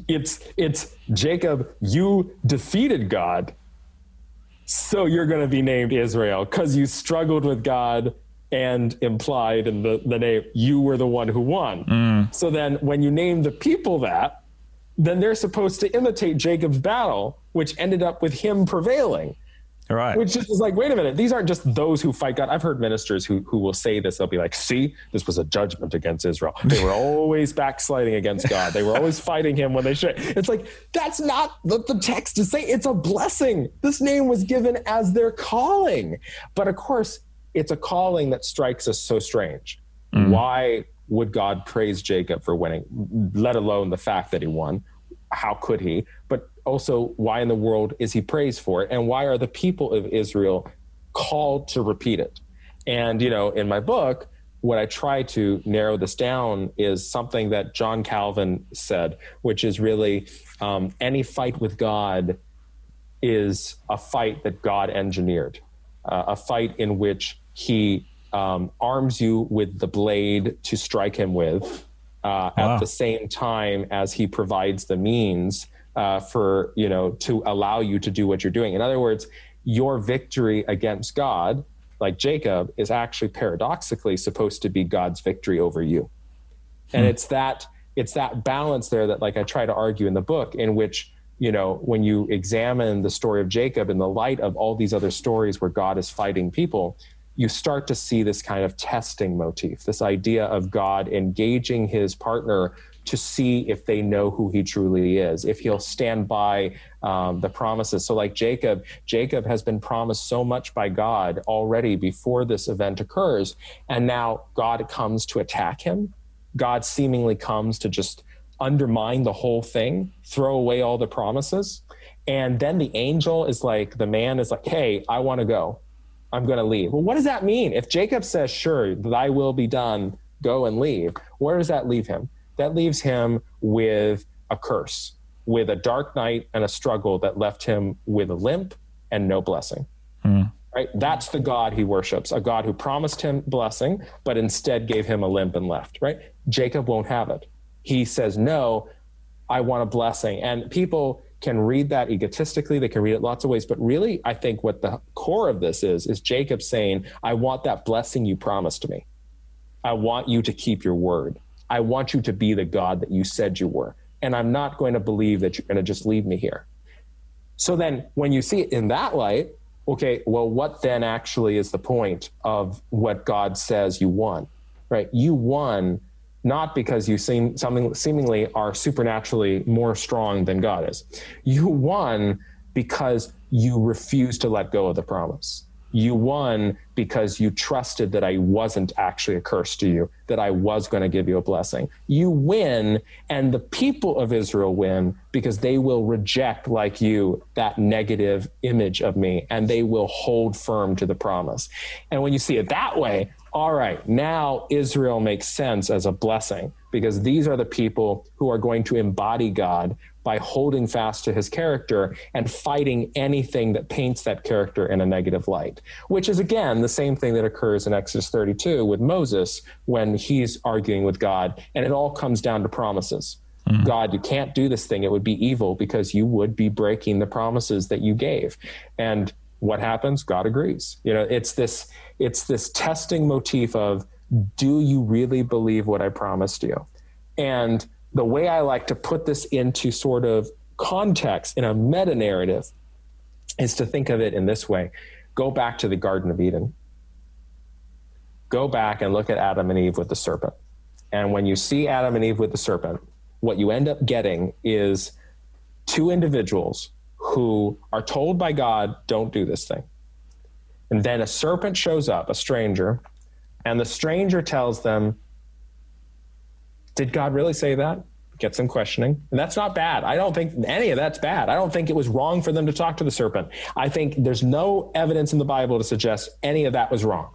it's it's Jacob, you defeated God, so you're going to be named Israel because you struggled with God and implied in the, the name you were the one who won. Mm. So then when you name the people that, then they're supposed to imitate Jacob's battle, which ended up with him prevailing. Right. Which is like, wait a minute, these aren't just those who fight God. I've heard ministers who who will say this. They'll be like, see, this was a judgment against Israel. They were always backsliding against God. They were always fighting him when they should. It's like, that's not what the text is saying. It's a blessing. This name was given as their calling. But of course, it's a calling that strikes us so strange. Mm. Why would God praise Jacob for winning, let alone the fact that he won? How could he? But also, why in the world is he praised for it? And why are the people of Israel called to repeat it? And, you know, in my book, what I try to narrow this down is something that John Calvin said, which is really um, any fight with God is a fight that God engineered, uh, a fight in which he um, arms you with the blade to strike him with uh, Wow. at the same time as he provides the means uh, for you know to allow you to do what you're doing. In other words, your victory against God, like Jacob, is actually paradoxically supposed to be God's victory over you. And hmm. it's that it's that balance there that like I try to argue in the book in which you know when you examine the story of Jacob in the light of all these other stories where God is fighting people, you start to see this kind of testing motif, this idea of God engaging his partner to see if they know who he truly is, if he'll stand by um, the promises. So, like Jacob, Jacob has been promised so much by God already before this event occurs. And now God comes to attack him. God seemingly comes to just undermine the whole thing, throw away all the promises. And then the angel is like, the man is like, hey, I want to go. I'm going to leave. Well, what does that mean? If Jacob says, sure, thy will be done, go and leave, where does that leave him? That leaves him with a curse, with a dark night and a struggle that left him with a limp and no blessing. Mm. Right? That's the God he worships, a God who promised him blessing, but instead gave him a limp and left, right? Jacob won't have it. He says, No, I want a blessing. And people can read that egotistically, they can read it lots of ways. But really, I think what the core of this is, is Jacob saying, I want that blessing you promised me. I want you to keep your word. I want you to be the God that you said you were. And I'm not going to believe that you're going to just leave me here. So then, when you see it in that light, okay, well, what then actually is the point of what God says you won, right? You won not because you seem something seemingly are supernaturally more strong than God is. You won because you refuse to let go of the promise you won because you trusted that I wasn't actually a curse to you, that I was going to give you a blessing. You win, and the people of Israel win because they will reject, like you, that negative image of me, and they will hold firm to the promise. And when you see it that way, all right, now Israel makes sense as a blessing because these are the people who are going to embody God by holding fast to his character and fighting anything that paints that character in a negative light, which is again the same thing that occurs in Exodus 32 with Moses when he's arguing with God. And it all comes down to promises. Mm-hmm. God, you can't do this thing. It would be evil because you would be breaking the promises that you gave. And what happens? God agrees. You know, it's this it's this testing motif of do you really believe what I promised you? And the way I like to put this into sort of context in a meta narrative is to think of it in this way go back to the Garden of Eden. Go back and look at Adam and Eve with the serpent. And when you see Adam and Eve with the serpent, what you end up getting is two individuals who are told by God, don't do this thing. And then a serpent shows up, a stranger, and the stranger tells them, did God really say that? Get some questioning. And that's not bad. I don't think any of that's bad. I don't think it was wrong for them to talk to the serpent. I think there's no evidence in the Bible to suggest any of that was wrong.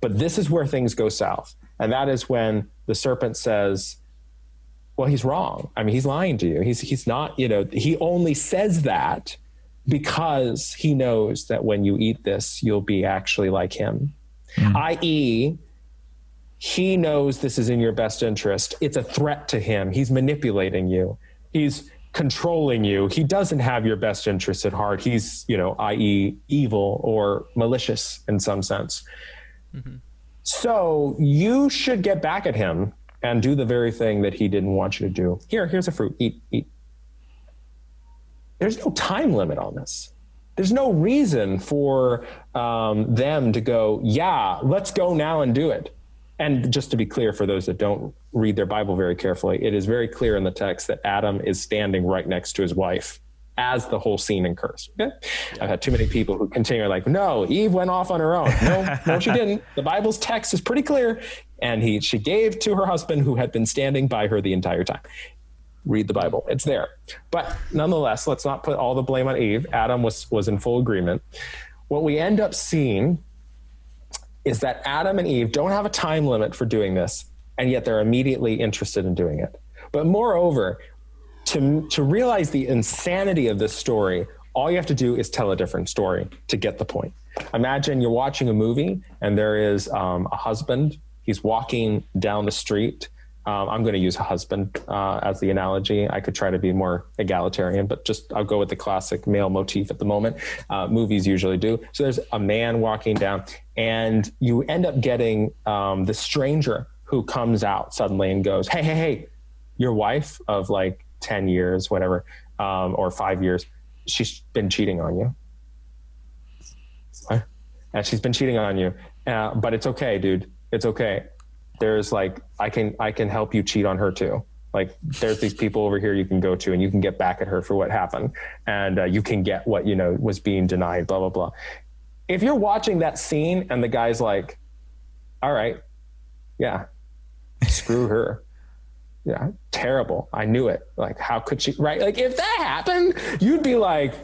But this is where things go south. And that is when the serpent says, well, he's wrong. I mean, he's lying to you. He's, he's not, you know, he only says that because he knows that when you eat this, you'll be actually like him. Mm. I.e., he knows this is in your best interest. It's a threat to him. He's manipulating you. He's controlling you. He doesn't have your best interests at heart. He's, you know, i.e., evil or malicious in some sense. Mm-hmm. So you should get back at him and do the very thing that he didn't want you to do. Here, here's a fruit. Eat, eat. There's no time limit on this. There's no reason for um, them to go, yeah, let's go now and do it and just to be clear for those that don't read their Bible very carefully, it is very clear in the text that Adam is standing right next to his wife as the whole scene occurs. Okay? Yeah. I've had too many people who continue like, no, Eve went off on her own. No, no, she didn't. The Bible's text is pretty clear. And he she gave to her husband who had been standing by her the entire time. Read the Bible. It's there. But nonetheless, let's not put all the blame on Eve. Adam was was in full agreement. What we end up seeing is that Adam and Eve don't have a time limit for doing this, and yet they're immediately interested in doing it. But moreover, to, to realize the insanity of this story, all you have to do is tell a different story to get the point. Imagine you're watching a movie and there is um, a husband. He's walking down the street Um, I'm going to use a husband uh, as the analogy. I could try to be more egalitarian, but just I'll go with the classic male motif at the moment. Uh, movies usually do. So there's a man walking down, and you end up getting um, the stranger who comes out suddenly and goes, "Hey, hey, hey, your wife of like ten years, whatever, um, or five years, she's been cheating on you." What? And she's been cheating on you, uh, but it's okay, dude. It's okay there's like I can I can help you cheat on her too. Like there's these people over here you can go to and you can get back at her for what happened, and uh, you can get what you know was being denied. Blah blah blah. If you're watching that scene and the guy's like, "All right, yeah, screw her." Yeah, terrible. I knew it. Like, how could she? Right? Like, if that happened, you'd be like,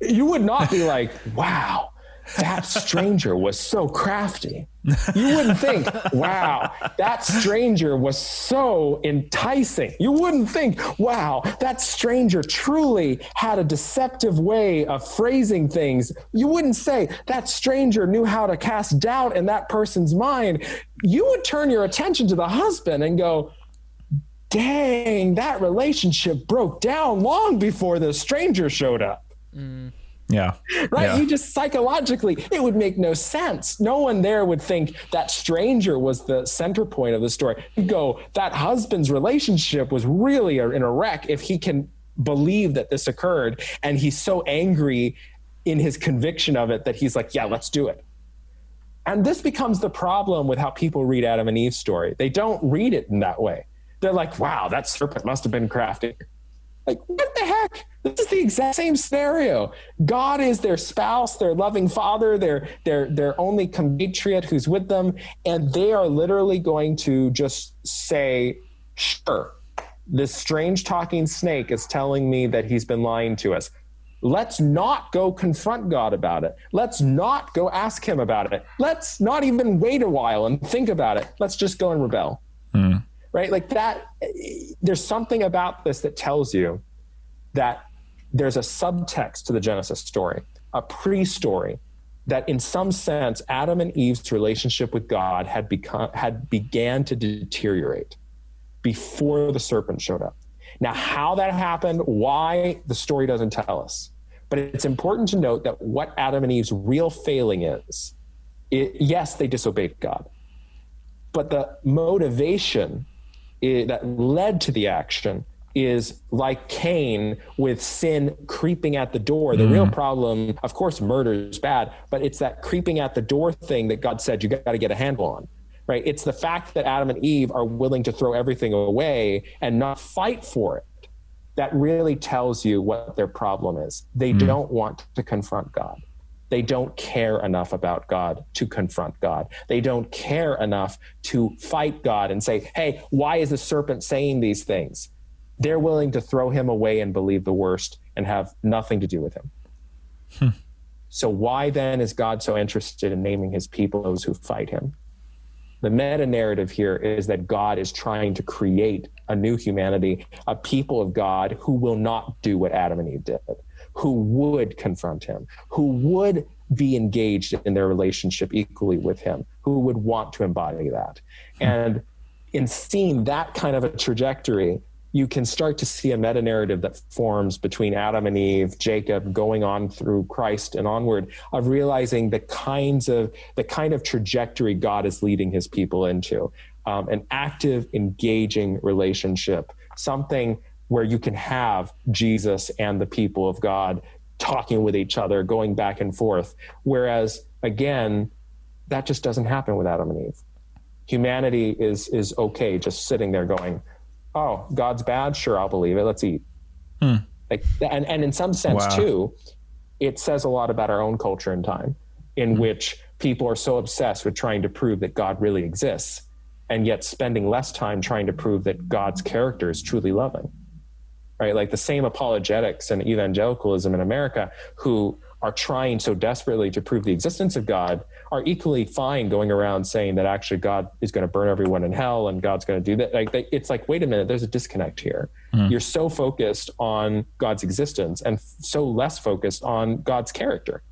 you would not be like, wow, that stranger was so crafty. You wouldn't think, wow, that stranger was so enticing. You wouldn't think, wow, that stranger truly had a deceptive way of phrasing things. You wouldn't say, that stranger knew how to cast doubt in that person's mind. You would turn your attention to the husband and go, dang, that relationship broke down long before the stranger showed up. Mm. Yeah. Right. Yeah. You just psychologically, it would make no sense. No one there would think that stranger was the center point of the story. You go, that husband's relationship was really in a wreck if he can believe that this occurred. And he's so angry in his conviction of it that he's like, yeah, let's do it. And this becomes the problem with how people read Adam and Eve's story. They don't read it in that way. They're like, wow, that serpent must have been crafty. Like, what the heck? This is the exact same scenario. God is their spouse, their loving father, their their their only compatriot who's with them, and they are literally going to just say, "Sure, this strange talking snake is telling me that he's been lying to us. Let's not go confront God about it. Let's not go ask him about it. Let's not even wait a while and think about it. Let's just go and rebel." Mm right? Like that, there's something about this that tells you that there's a subtext to the Genesis story, a pre story that in some sense Adam and Eve's relationship with God had become had began to deteriorate before the serpent showed up. Now, how that happened, why the story doesn't tell us. But it's important to note that what Adam and Eve's real failing is, it, yes, they disobeyed God. But the motivation it, that led to the action is like Cain with sin creeping at the door. The mm. real problem, of course, murder is bad, but it's that creeping at the door thing that God said you got to get a handle on. Right? It's the fact that Adam and Eve are willing to throw everything away and not fight for it that really tells you what their problem is. They mm. don't want to confront God. They don't care enough about God to confront God. They don't care enough to fight God and say, hey, why is the serpent saying these things? They're willing to throw him away and believe the worst and have nothing to do with him. Hmm. So, why then is God so interested in naming his people those who fight him? The meta narrative here is that God is trying to create a new humanity, a people of God who will not do what Adam and Eve did who would confront him, who would be engaged in their relationship equally with him, who would want to embody that. Hmm. And in seeing that kind of a trajectory, you can start to see a meta narrative that forms between Adam and Eve, Jacob, going on through Christ and onward, of realizing the kinds of the kind of trajectory God is leading His people into, um, an active, engaging relationship, something where you can have Jesus and the people of God talking with each other, going back and forth. Whereas, again, that just doesn't happen with Adam and Eve. Humanity is is okay just sitting there going, "Oh, God's bad. Sure, I'll believe it. Let's eat." Hmm. Like, and and in some sense wow. too, it says a lot about our own culture and time, in hmm. which people are so obsessed with trying to prove that God really exists, and yet spending less time trying to prove that God's character is truly loving right? Like the same apologetics and evangelicalism in America who are trying so desperately to prove the existence of God are equally fine going around saying that actually God is going to burn everyone in hell and God's going to do that. Like they, it's like, wait a minute, there's a disconnect here. Mm. You're so focused on God's existence and so less focused on God's character.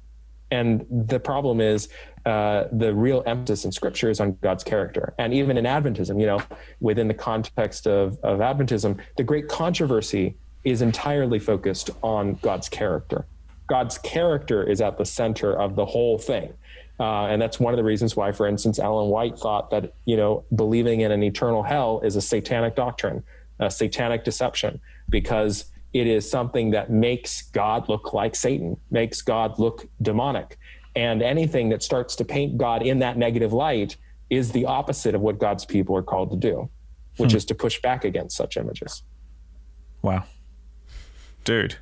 And the problem is uh, the real emphasis in scripture is on God's character. And even in Adventism, you know, within the context of, of Adventism, the great controversy is entirely focused on God's character. God's character is at the center of the whole thing. Uh, and that's one of the reasons why, for instance, Ellen White thought that, you know, believing in an eternal hell is a satanic doctrine, a satanic deception, because it is something that makes God look like Satan, makes God look demonic. And anything that starts to paint God in that negative light is the opposite of what God's people are called to do, which hmm. is to push back against such images. Wow. Dude.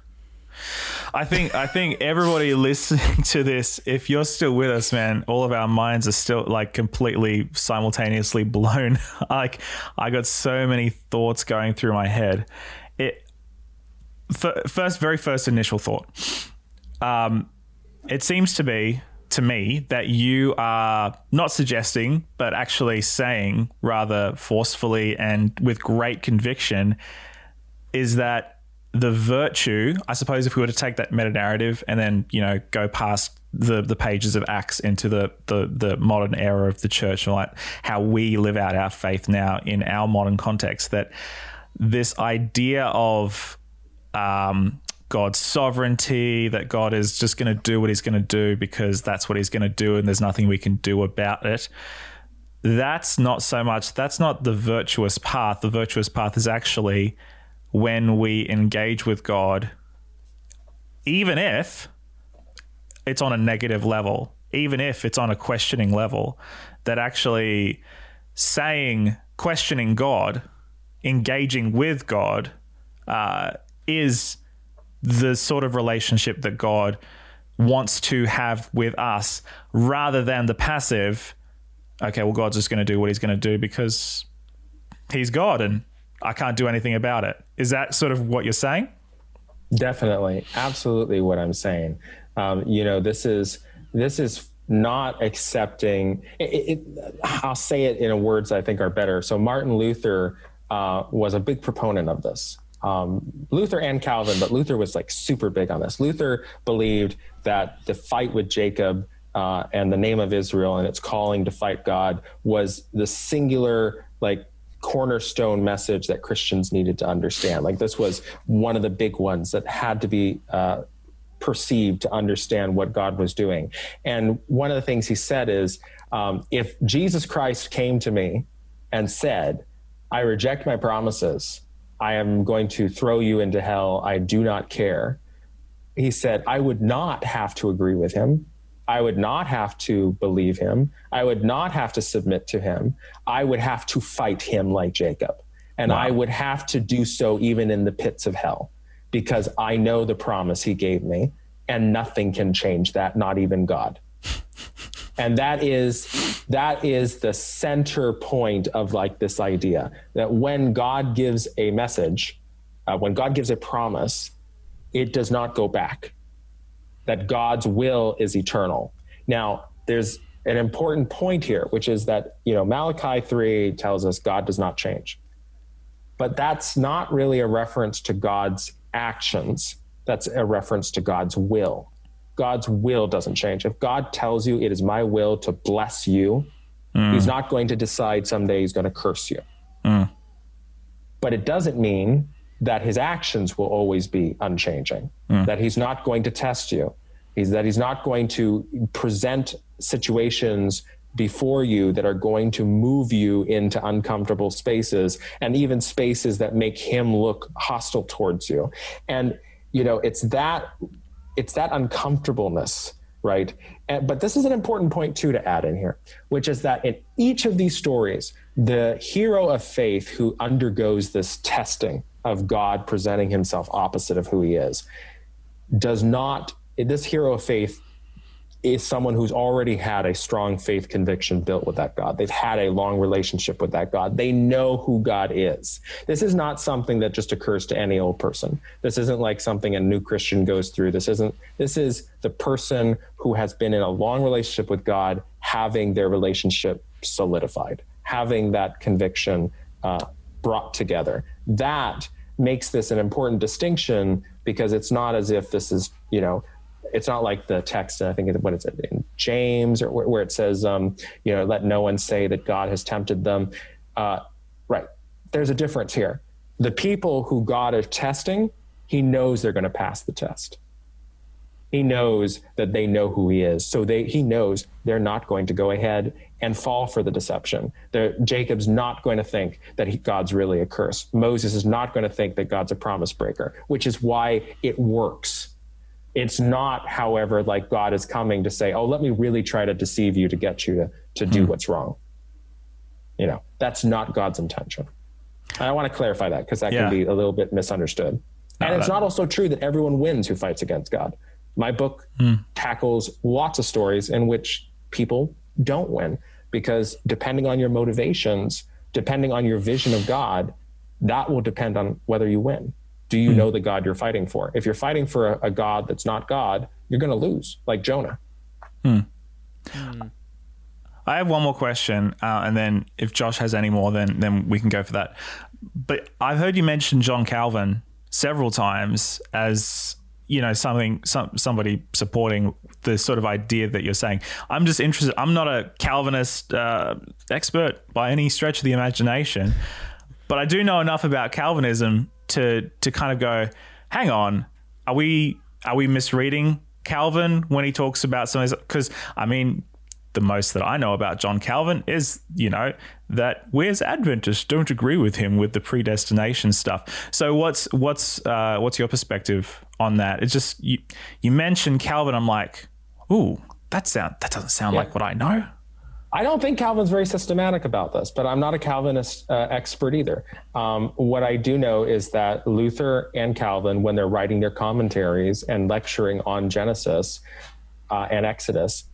I think I think everybody listening to this, if you're still with us, man, all of our minds are still like completely simultaneously blown. like I got so many thoughts going through my head. First, very first initial thought. Um, it seems to be to me that you are not suggesting, but actually saying rather forcefully and with great conviction, is that the virtue, I suppose, if we were to take that meta narrative and then you know go past the the pages of Acts into the the, the modern era of the church, and like how we live out our faith now in our modern context, that this idea of um, God's sovereignty, that God is just going to do what he's going to do because that's what he's going to do and there's nothing we can do about it. That's not so much, that's not the virtuous path. The virtuous path is actually when we engage with God, even if it's on a negative level, even if it's on a questioning level, that actually saying, questioning God, engaging with God, uh, is the sort of relationship that God wants to have with us rather than the passive, okay, well, God's just going to do what he's going to do because he's God and I can't do anything about it. Is that sort of what you're saying? Definitely. Absolutely what I'm saying. Um, you know, this is, this is not accepting it, it, I'll say it in words I think are better. So Martin Luther uh, was a big proponent of this um, Luther and Calvin, but Luther was like super big on this. Luther believed that the fight with Jacob uh, and the name of Israel and its calling to fight God was the singular, like, cornerstone message that Christians needed to understand. Like, this was one of the big ones that had to be. Uh, perceived to understand what God was doing. And one of the things he said is um, if Jesus Christ came to me and said, I reject my promises, I am going to throw you into hell. I do not care. He said, I would not have to agree with him. I would not have to believe him. I would not have to submit to him. I would have to fight him like Jacob. And wow. I would have to do so even in the pits of hell because I know the promise he gave me and nothing can change that, not even God. and that is that is the center point of like this idea that when god gives a message uh, when god gives a promise it does not go back that god's will is eternal. Now there's an important point here which is that you know malachi 3 tells us god does not change. But that's not really a reference to god's actions. That's a reference to god's will God's will doesn't change. If God tells you it is my will to bless you, mm. he's not going to decide someday he's going to curse you. Mm. But it doesn't mean that his actions will always be unchanging, mm. that he's not going to test you, he's, that he's not going to present situations before you that are going to move you into uncomfortable spaces and even spaces that make him look hostile towards you. And, you know, it's that it's that uncomfortableness right? And, but this is an important point too to add in here which is that in each of these stories the hero of faith who undergoes this testing of god presenting himself opposite of who he is does not this hero of faith is someone who's already had a strong faith conviction built with that God. They've had a long relationship with that God. They know who God is. This is not something that just occurs to any old person. This isn't like something a new Christian goes through. This isn't this is the person who has been in a long relationship with God having their relationship solidified, having that conviction uh, brought together. That makes this an important distinction because it's not as if this is, you know, it's not like the text. I think it, it's in James or where, it says, um, you know, let no one say that God has tempted them. Uh, right. There's a difference here. The people who God is testing, He knows they're going to pass the test. He knows that they know who He is, so they He knows they're not going to go ahead and fall for the deception. The, Jacob's not going to think that he, God's really a curse. Moses is not going to think that God's a promise breaker, which is why it works. It's not, however, like God is coming to say, "Oh, let me really try to deceive you to get you to to do hmm. what's wrong." You know, that's not God's intention. And I want to clarify that because that Yeah. can be a little bit misunderstood. No, and it's that- not also true that everyone wins who fights against God. My book hmm. tackles lots of stories in which people don't win because depending on your motivations, depending on your vision of God, that will depend on whether you win. Do you know the God you're fighting for? If you're fighting for a, a God that's not God, you're going to lose, like Jonah. I have one more question, uh, and then if Josh has any more, then then we can go for that. But I've heard you mention John Calvin several times as you know something some somebody supporting the sort of idea that you're saying. I'm just interested. I'm not a Calvinist uh, expert by any stretch of the imagination, but I do know enough about Calvinism to to kind of go, hang on, are we are we misreading Calvin when he talks about some of because I mean the most that I know about John Calvin is, you know, that we as Adventists don't agree with him with the predestination stuff. So what's what's uh, what's your perspective on that? It's just you you mentioned Calvin. I'm like, ooh, that sound that doesn't sound like what I know. I don't think Calvin's very systematic about this, but I'm not a Calvinist uh, expert either. Um, what I do know is that Luther and Calvin, when they're writing their commentaries and lecturing on Genesis uh, and Exodus,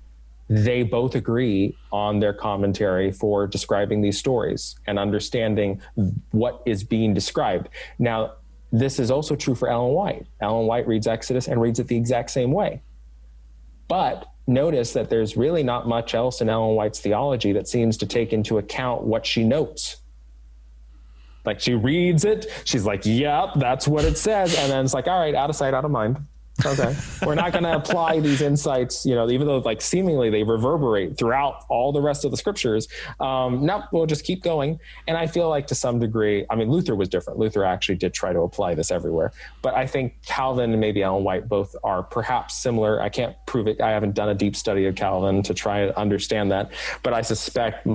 they both agree on their commentary for describing these stories and understanding what is being described. Now, this is also true for Ellen White. Ellen White reads Exodus and reads it the exact same way. But notice that there's really not much else in Ellen White's theology that seems to take into account what she notes. Like she reads it, she's like, yep, that's what it says. And then it's like, all right, out of sight, out of mind. Okay. We're not going to apply these insights, you know, even though like seemingly they reverberate throughout all the rest of the scriptures. Um, no, we'll just keep going. And I feel like to some degree, I mean, Luther was different. Luther actually did try to apply this everywhere. But I think Calvin and maybe Ellen White both are perhaps similar. I can't prove it. I haven't done a deep study of Calvin to try to understand that. But I suspect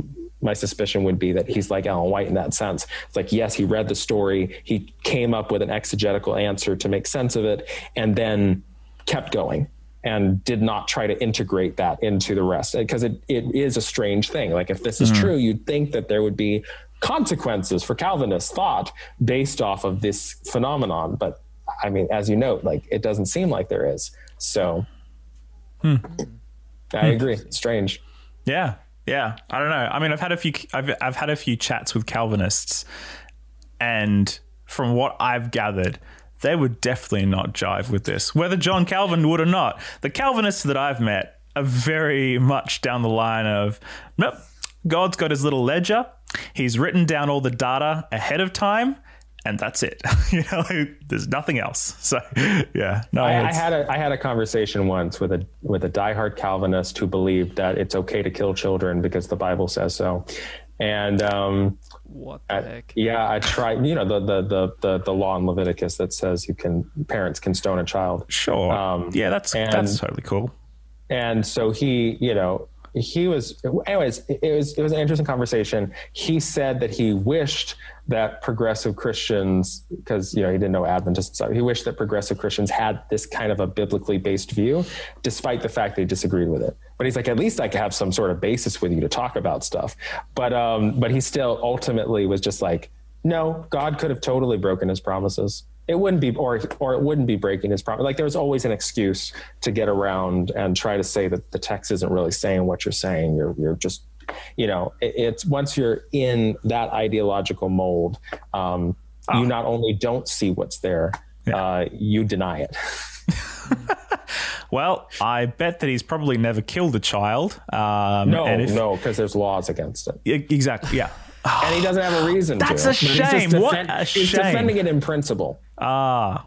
my suspicion would be that he's like Ellen White in that sense. It's like, yes, he read the story, he came up with an exegetical answer to make sense of it, and then kept going and did not try to integrate that into the rest because it, it is a strange thing. Like, if this is hmm. true, you'd think that there would be consequences for Calvinist thought based off of this phenomenon. But I mean, as you note, like, it doesn't seem like there is. So hmm. I hmm. agree. Strange. Yeah, yeah. I don't know. I mean, I've had a few. I've I've had a few chats with Calvinists, and from what I've gathered, they would definitely not jive with this, whether John Calvin would or not. The Calvinists that I've met are very much down the line of, nope, God's got his little ledger. He's written down all the data ahead of time. And that's it. you know, there's nothing else. So, yeah, no, I, I had a I had a conversation once with a with a diehard Calvinist who believed that it's okay to kill children because the Bible says so, and um, What the I- heck? yeah, I tried. You know the, the the the the law in Leviticus that says you can parents can stone a child, sure. um, yeah, that's and- that's totally cool. and so he you know he was anyways it was it was an interesting conversation. He said that he wished that progressive christians because you know he didn't know adventists stuff he wished that progressive christians had this kind of a biblically based view despite the fact they disagreed with it. But he's like at least i could have some sort of basis with you to talk about stuff. But um but he still ultimately was just like no god could have totally broken his promises it wouldn't be or or it wouldn't be breaking his promise like there's always an excuse to get around and try to say that the text isn't really saying what you're saying you're you're just you know it, it's once you're in that ideological mold um, you not only don't see what's there uh, you deny it Well, I bet that he's probably never killed a child. Um, no if- no because there's laws against it exactly. Yeah. and he doesn't have a reason That's to. a shame. What defend- a he's shame. defending it in principle Ah.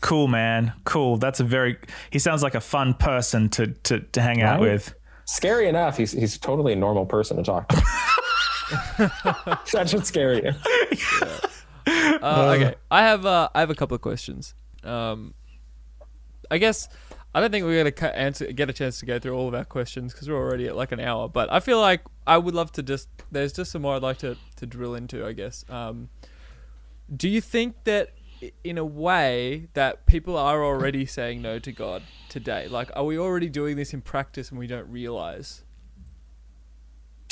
Cool, man. Cool. That's a very. He sounds like a fun person to to, to hang out with. Scary enough, he's he's totally a normal person to talk to. that should scare you. Uh, okay, I have uh, I have a couple of questions. Um, I guess I don't think we're gonna ca- answer get a chance to go through all of our questions because we're already at like an hour. But I feel like I would love to just there's just some more I'd like to to drill into. I guess. Um, do you think that in a way that people are already saying no to God today? Like, are we already doing this in practice and we don't realize?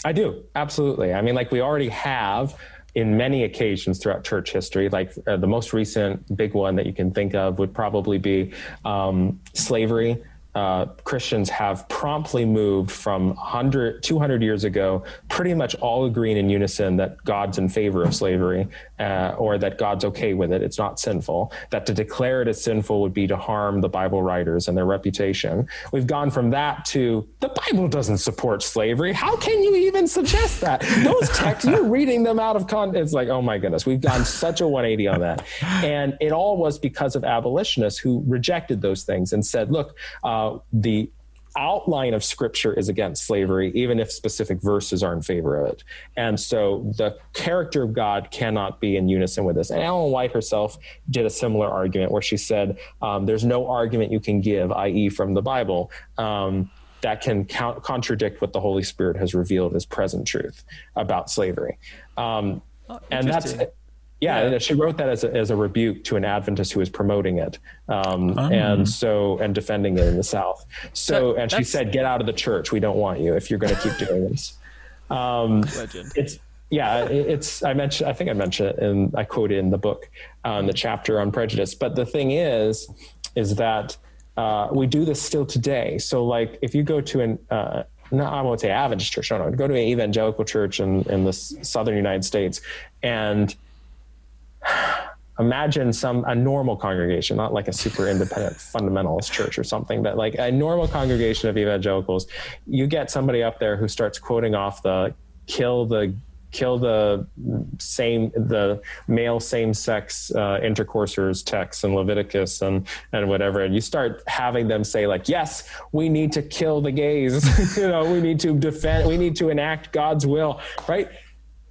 I do absolutely. I mean, like we already have in many occasions throughout church history. Like uh, the most recent big one that you can think of would probably be um, slavery. Uh, Christians have promptly moved from 100, 200 years ago, pretty much all agreeing in unison that God's in favor of slavery uh, or that God's okay with it. It's not sinful. That to declare it as sinful would be to harm the Bible writers and their reputation. We've gone from that to the Bible doesn't support slavery. How can you even suggest that? Those texts, you're reading them out of context. It's like, oh my goodness, we've gone such a 180 on that. And it all was because of abolitionists who rejected those things and said, look, uh, the outline of scripture is against slavery, even if specific verses are in favor of it. And so the character of God cannot be in unison with this. And Ellen White herself did a similar argument where she said, um, there's no argument you can give, i.e., from the Bible. Um, that can count, contradict what the Holy Spirit has revealed as present truth about slavery. Um, Oh, and that's. Yeah, Yeah. and she wrote that as a, as a rebuke to an Adventist who was promoting it, um, and so and defending it in the South. So, That- and she said, "Get out of the church. We don't want you if you're going to keep doing this." Um, Legend. it's yeah, it- it's I mentioned I think I mentioned it and I quoted in the book, um, the chapter on prejudice. But the thing is, is that uh, we do this still today. So like if you go to an uh, no, I won't say Adventist church. No, no, go to an evangelical church in, in the s- southern United States, and imagine some a normal congregation, not like a super independent fundamentalist church or something, but like a normal congregation of evangelicals. You get somebody up there who starts quoting off the kill the kill the same the male same sex uh, intercoursers text in Leviticus and and whatever. And you start having them say like yes we need to kill the gays. You know we need to defend we need to enact God's will right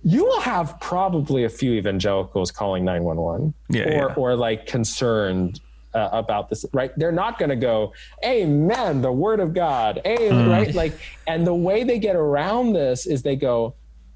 you will have probably a few evangelicals calling 911 Yeah, or yeah. or like concerned uh, about this right? They're not going to go amen the word of god amen right? Like and the way they get around this is they go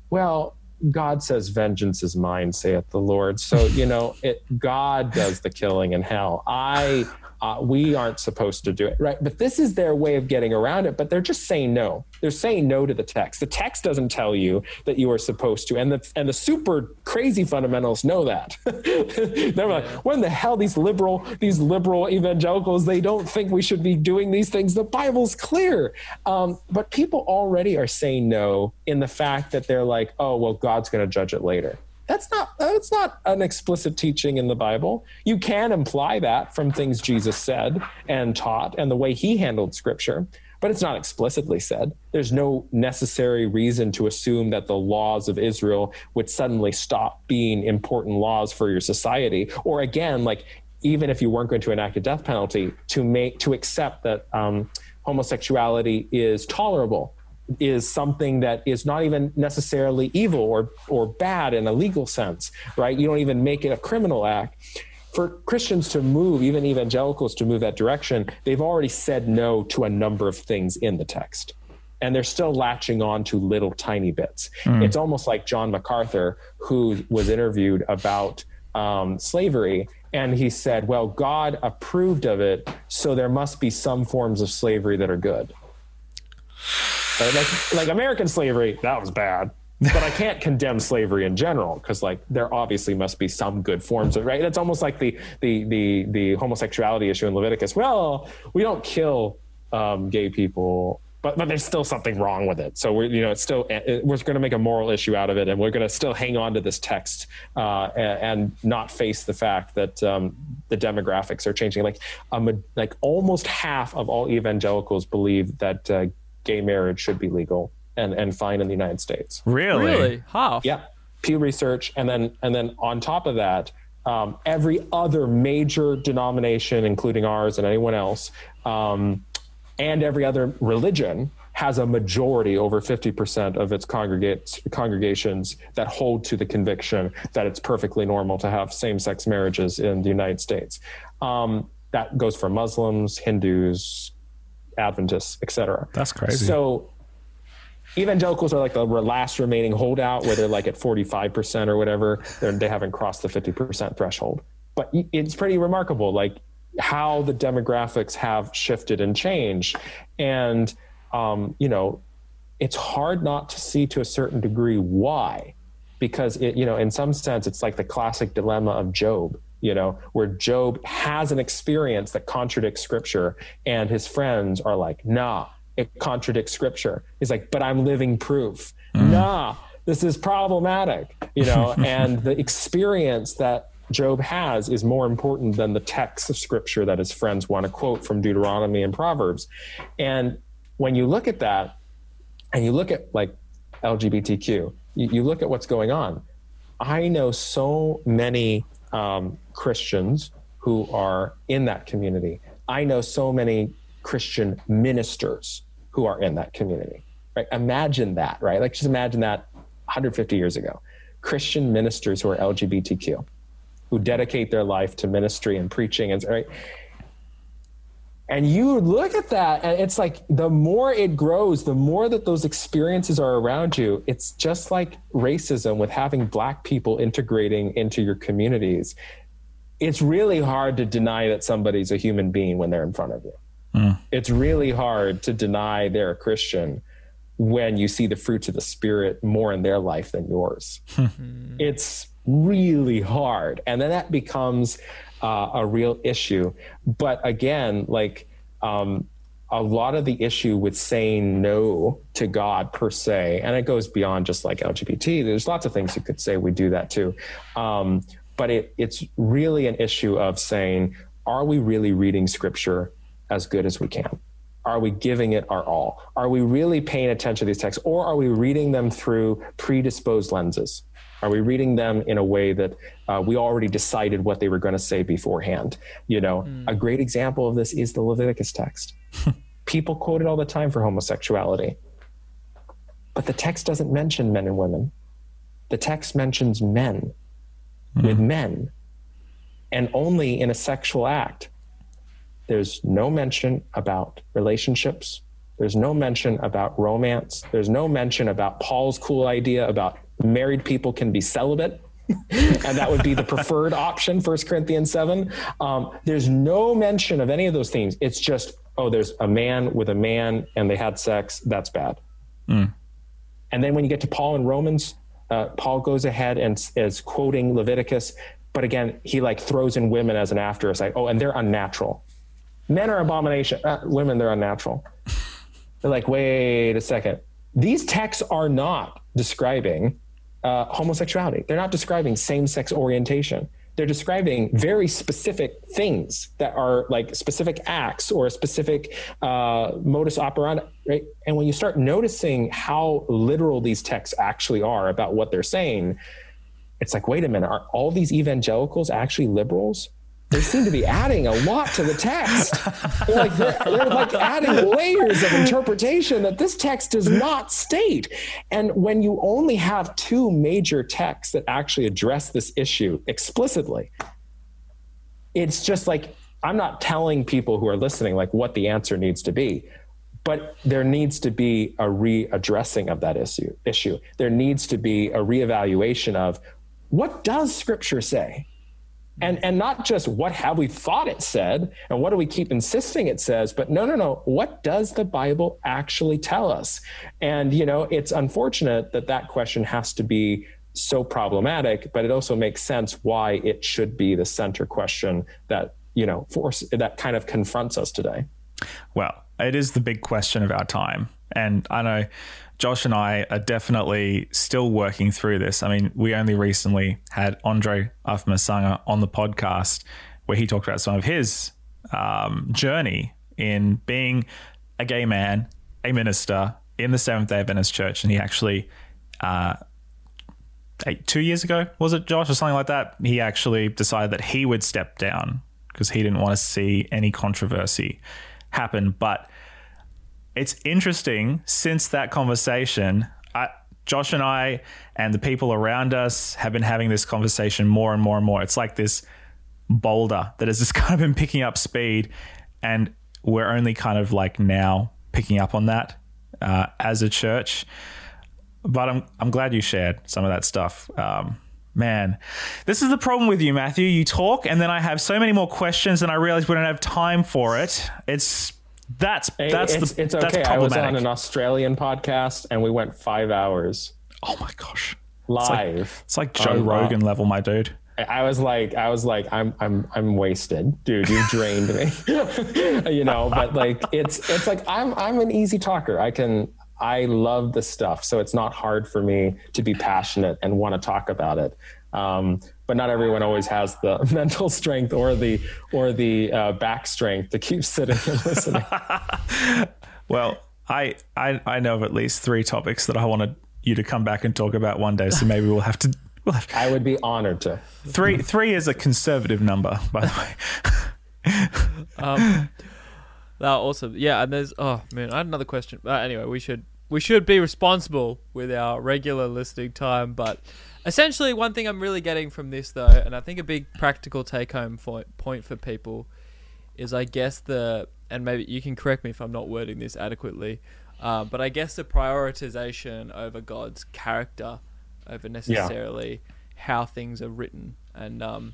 well god says vengeance is mine saith the lord. So you know it god does the killing in hell. I uh, we aren't supposed to do it right? But this is their way of getting around it but they're just saying no. They're saying no to the text. The text doesn't tell you that you are supposed to and the and the super crazy fundamentalists know that. They're like when the hell these liberal these liberal evangelicals they don't think we should be doing these things. The bible's clear. Um, but people already are saying no in the fact that they're like oh well god's going to judge it later that's not that's not an explicit teaching in the bible you can imply that from things jesus said and taught and the way he handled scripture but it's not explicitly said. There's no necessary reason to assume that the laws of Israel would suddenly stop being important laws for your society. Or again, like even if you weren't going to enact a death penalty, to make to accept that um, homosexuality is tolerable is something that is not even necessarily evil or or bad in a legal sense, right? You don't even make it a criminal act for Christians to move, even evangelicals to move that direction, they've already said no to a number of things in the text. And they're still latching on to little tiny bits. It's almost like John MacArthur, who was interviewed about um, slavery. And he said, Well, God approved of it, so there must be some forms of slavery that are good. Like, like American slavery, that was bad. but I can't condemn slavery in general because like there obviously must be some good forms of right. It's almost like the the the the homosexuality issue in Leviticus. Well, we don't kill um, gay people, but but there's still something wrong with it. So we're you know it's still it, we're going to make a moral issue out of it, and we're going to still hang on to this text uh, and, and not face the fact that um, the demographics are changing. Like um, like almost half of all evangelicals believe that uh, gay marriage should be legal and and fine in the United States. Really? Really? Half? Yeah, Pew Research, and then and then on top of that, um, every other major denomination, including ours and anyone else, um, and every other religion has a majority over 50% of its congregates, congregations that hold to the conviction that it's perfectly normal to have same-sex marriages in the United States. Um, that goes for Muslims, Hindus, Adventists, etc. That's crazy. So evangelicals are like the last remaining holdout where they're like at 45% or whatever. They're, they haven't crossed the 50% threshold. But it's pretty remarkable, like how the demographics have shifted and changed. And, um, you know, it's hard not to see to a certain degree why. Because, it, you know, in some sense, it's like the classic dilemma of Job you know, where Job has an experience that contradicts scripture and his friends are like, nah, it contradicts scripture. He's like, but I'm living proof. Mm. Nah, this is problematic, you know, and the experience that Job has is more important than the text of scripture that his friends want to quote from Deuteronomy and Proverbs. And when you look at that and you look at like LGBTQ, you, you look at what's going on. I know so many um, Christians who are in that community. I know so many Christian ministers who are in that community. Right? Imagine that, right? Like just imagine that 150 years ago. Christian ministers who are LGBTQ, who dedicate their life to ministry and preaching, and right. And you look at that, and it's like the more it grows, the more that those experiences are around you. It's just like racism with having black people integrating into your communities. It's really hard to deny that somebody's a human being when they're in front of you. Mm. It's really hard to deny they're a Christian when you see the fruits of the spirit more in their life than yours. Hmm. it's really hard. And then that becomes uh, a real issue. But again, like, um, a lot of the issue with saying no to God per se, and it goes beyond just like LGBT. There's lots of things you could say we do that too, um, but it, it's really an issue of saying, are we really reading Scripture as good as we can? Are we giving it our all? Are we really paying attention to these texts, or are we reading them through predisposed lenses? Are we reading them in a way that uh, we already decided what they were going to say beforehand? You know, mm. a great example of this is the Leviticus text. People quote it all the time for homosexuality, but the text doesn't mention men and women. The text mentions men mm. with men, and only in a sexual act there's no mention about relationships. There's no mention about romance. There's no mention about Paul's cool idea about married people can be celibate. and that would be the preferred option, First Corinthians 7. Um, there's no mention of any of those things. It's just, oh, there's a man with a man and they had sex. That's bad. Mm. And then when you get to Paul in Romans, uh, Paul goes ahead and is quoting Leviticus, but again, he like throws in women as an after aside. Oh, and they're unnatural men are abomination. Uh, women, they're unnatural. They're like, wait a second. These texts are not describing uh, homosexuality. They're not describing same-sex orientation. They're describing very specific things that are like specific acts or a specific uh, modus operandi. Right? And when you start noticing how literal these texts actually are about what they're saying, it's like, wait a minute, are all these evangelicals actually liberals? They seem to be adding a lot to the text. Like, they're, they're, like adding layers of interpretation that this text does not state. And when you only have two major texts that actually address this issue explicitly, it's just like I'm not telling people who are listening like what the answer needs to be. But there needs to be a readdressing of that issue. Issue. There needs to be a reevaluation of what does Scripture say and and not just what have we thought it said and what do we keep insisting it says but no no no what does the bible actually tell us? And you know it's unfortunate that that question has to be so problematic but it also makes sense why it should be the center question that you know force that kind of confronts us today. Well it is the big question of our time. And i know Josh and I are definitely still working through this. I mean, we only recently had Andre Afmasanga on the podcast where he talked about some of his um, journey in being a gay man, a minister in the Seventh day Adventist Church. And he actually uh, eight, two years ago, was it, Josh, or something like that? He actually decided that he would step down because he didn't want to see any controversy happen. But it's interesting since that conversation, I, Josh and I and the people around us have been having this conversation more and more and more. It's like this boulder that has just kind of been picking up speed, and we're only kind of like now picking up on that uh, as a church. But I'm I'm glad you shared some of that stuff. Um, man, this is the problem with you, Matthew. You talk, and then I have so many more questions, and I realize we don't have time for it. It's that's that's it's, the, it's okay. That's I was on an Australian podcast and we went five hours oh my gosh, live. it's like Joe on, uh, Rogan level, my dude. I was like, I was like, I'm, I'm, I'm wasted, dude. You drained me, you know. But like, it's, it's like I'm, I'm an easy talker. I can, I love the stuff, so it's not hard for me to be passionate and want to talk about it. Um, but not everyone always has the mental strength or the, or the uh, back strength to keep sitting and listening. Well, I, I I know of at least three topics that I wanted you to come back and talk about one day. So maybe we'll have to. We'll have, I would be honored to. three three is a conservative number, by the way. Um, that awesome. Yeah, and there's oh man, I had another question. Uh, anyway, we should we should be responsible with our regular listening time, but essentially one thing I'm really getting from this though, and I think a big practical take home point for people is I guess the and maybe you can correct me if I'm not wording this adequately, uh, but I guess the prioritization over God's character over necessarily how things are written and um,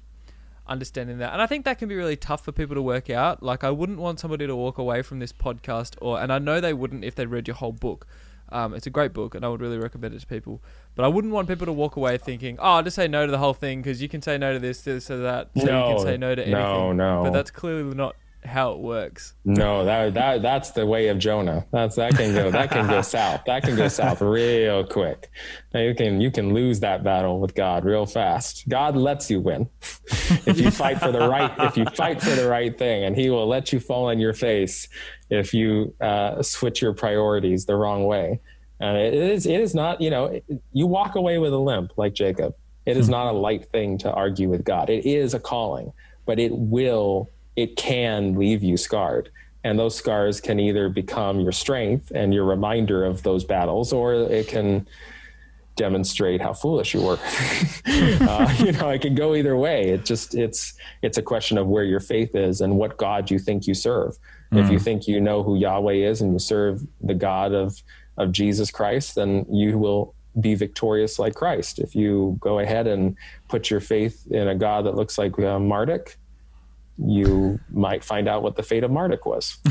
understanding that. And I think that can be really tough for people to work out. Like I wouldn't want somebody to walk away from this podcast, or and I know they wouldn't if they read your whole book. Um, it's a great book, and I would really recommend it to people. But I wouldn't want people to walk away thinking, "Oh, I'll just say no to the whole thing," because you can say no to this, this, or that. So you can say no to anything. no, no. But that's clearly not how it works. No, that that that's the way of Jonah. That's that can go that can go south. That can go south real quick. Now you can you can lose that battle with God real fast. God lets you win if you fight for the right if you fight for the right thing, and He will let you fall on your face if you uh, switch your priorities the wrong way. And it is it is not you know it- you walk away with a limp like Jacob. It is not a light thing to argue with God. It is a calling, but it will it can leave you scarred. And those scars can either become your strength and your reminder of those battles, or it can demonstrate how foolish you were. uh, you know, it can go either way. It just it's it's a question of where your faith is and what God you think you serve. If you think you know who Yahweh is and you serve the God of of Jesus Christ, then you will be victorious like Christ. If you go ahead and put your faith in a God that looks like uh, Marduk, you might find out what the fate of Marduk was.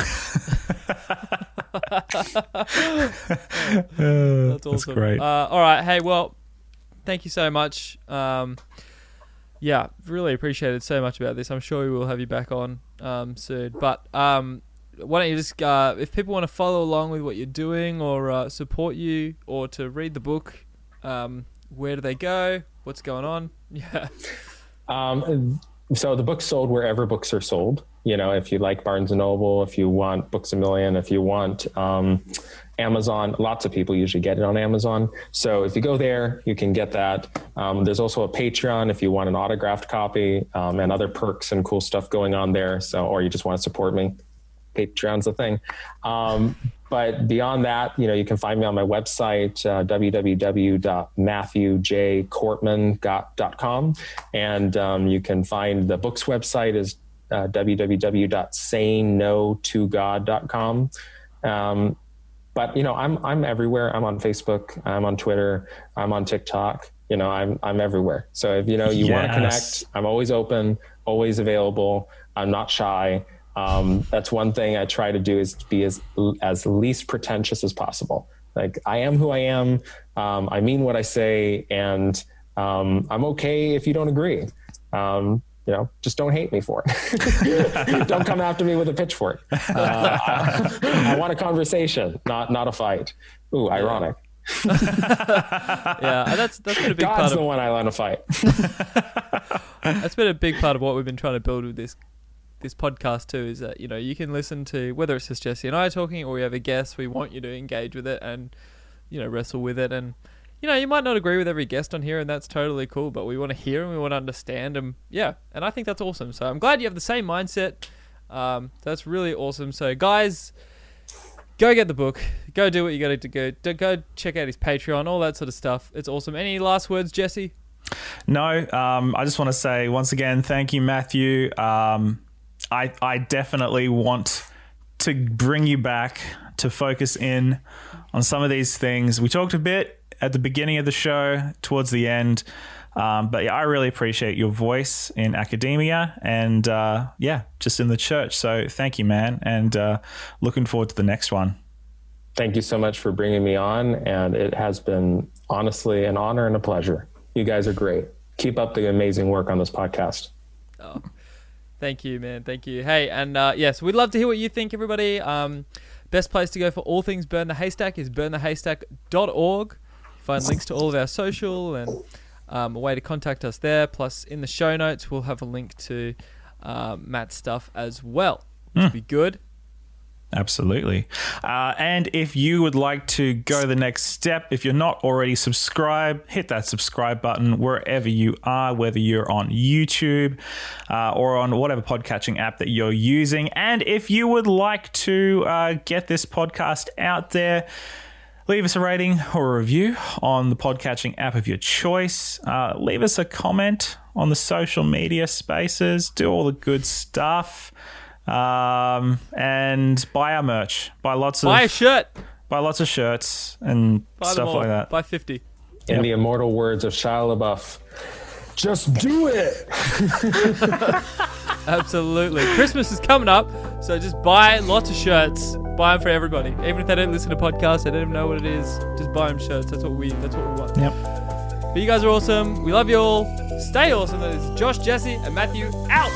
That's awesome. great. Uh, all right. Hey, well, thank you so much. Um, yeah, really appreciated so much about this. I'm sure we will have you back on um, soon. But um, why don't you just, uh, if people want to follow along with what you're doing or uh, support you or to read the book, um, where do they go? What's going on? Yeah. Um, so the book's sold wherever books are sold. You know, if you like Barnes and Noble, if you want Books a Million, if you want um, Amazon, lots of people usually get it on Amazon. So if you go there, you can get that. Um, there's also a Patreon if you want an autographed copy um, and other perks and cool stuff going on there. So, or you just want to support me, Patreon's the thing. But beyond that, you know, you can find me on my website, uh, www.matthewjkorpman.com. And um, you can find the book's website is uh, www.sayingno2god.com. Um, but you know, I'm I'm everywhere. I'm on Facebook. I'm on Twitter. I'm on TikTok. You know, I'm I'm everywhere. So if you know you want to connect, I'm always open, always available. I'm not shy. Um, that's one thing I try to do is to be as as least pretentious as possible. Like I am who I am. Um, I mean what I say, and um, I'm okay if you don't agree. Um, you know, just don't hate me for it. don't come after me with a pitchfork. Uh, I, I want a conversation, not not a fight. Ooh, ironic. Yeah. that's, that's been a big part God's of the one I want to fight. that's been a big part of what we've been trying to build with this this podcast too is that you know you can listen to whether it's just Jesse and I talking or we have a guest we want you to engage with it and you know wrestle with it and you know, you might not agree with every guest on here, and that's totally cool. But we want to hear and we want to understand and Yeah, and I think that's awesome. So I'm glad you have the same mindset. Um, that's really awesome. So guys, go get the book. Go do what you got to go. Go check out his Patreon, all that sort of stuff. It's awesome. Any last words, Jesse? No, um, I just want to say once again, thank you, Matthew. Um, I I definitely want to bring you back to focus in on some of these things. We talked a bit at the beginning of the show, towards the end. Um, but yeah, I really appreciate your voice in academia and uh, yeah, just in the church. So thank you, man, and uh, looking forward to the next one. Thank you so much for bringing me on, and it has been honestly an honor and a pleasure. You guys are great. Keep up the amazing work on this podcast. Oh, thank you, man. Thank you. Hey, and uh, yes, we'd love to hear what you think, everybody. Um, best place to go for all things Burn the Haystack is burnthehaystack.org. Find links to all of our social and um, a way to contact us there. Plus, in the show notes, we'll have a link to uh, Matt's stuff as well, which mm. would be good. Absolutely. Uh, and if you would like to go the next step, if you're not already subscribed, hit that subscribe button wherever you are, whether you're on YouTube uh, or on whatever podcatching app that you're using. And if you would like to uh, get this podcast out there, leave us a rating or a review on the podcatching app of your choice. Uh, leave us a comment on the social media spaces. Do all the good stuff um, and buy our merch. Buy lots of buy a shirt. Buy lots of shirts and buy stuff like that. Buy fifty. In yep. the immortal words of Shia LaBeouf, just do it. Absolutely. Christmas is coming up, so just buy lots of shirts. Buy them for everybody. Even if they don't listen to podcasts, they don't even know what it is. Just buy them shirts. That's what we. That's what we want. Yep. But you guys are awesome. We love you all. Stay awesome. That is Josh, Jesse, and Matthew out.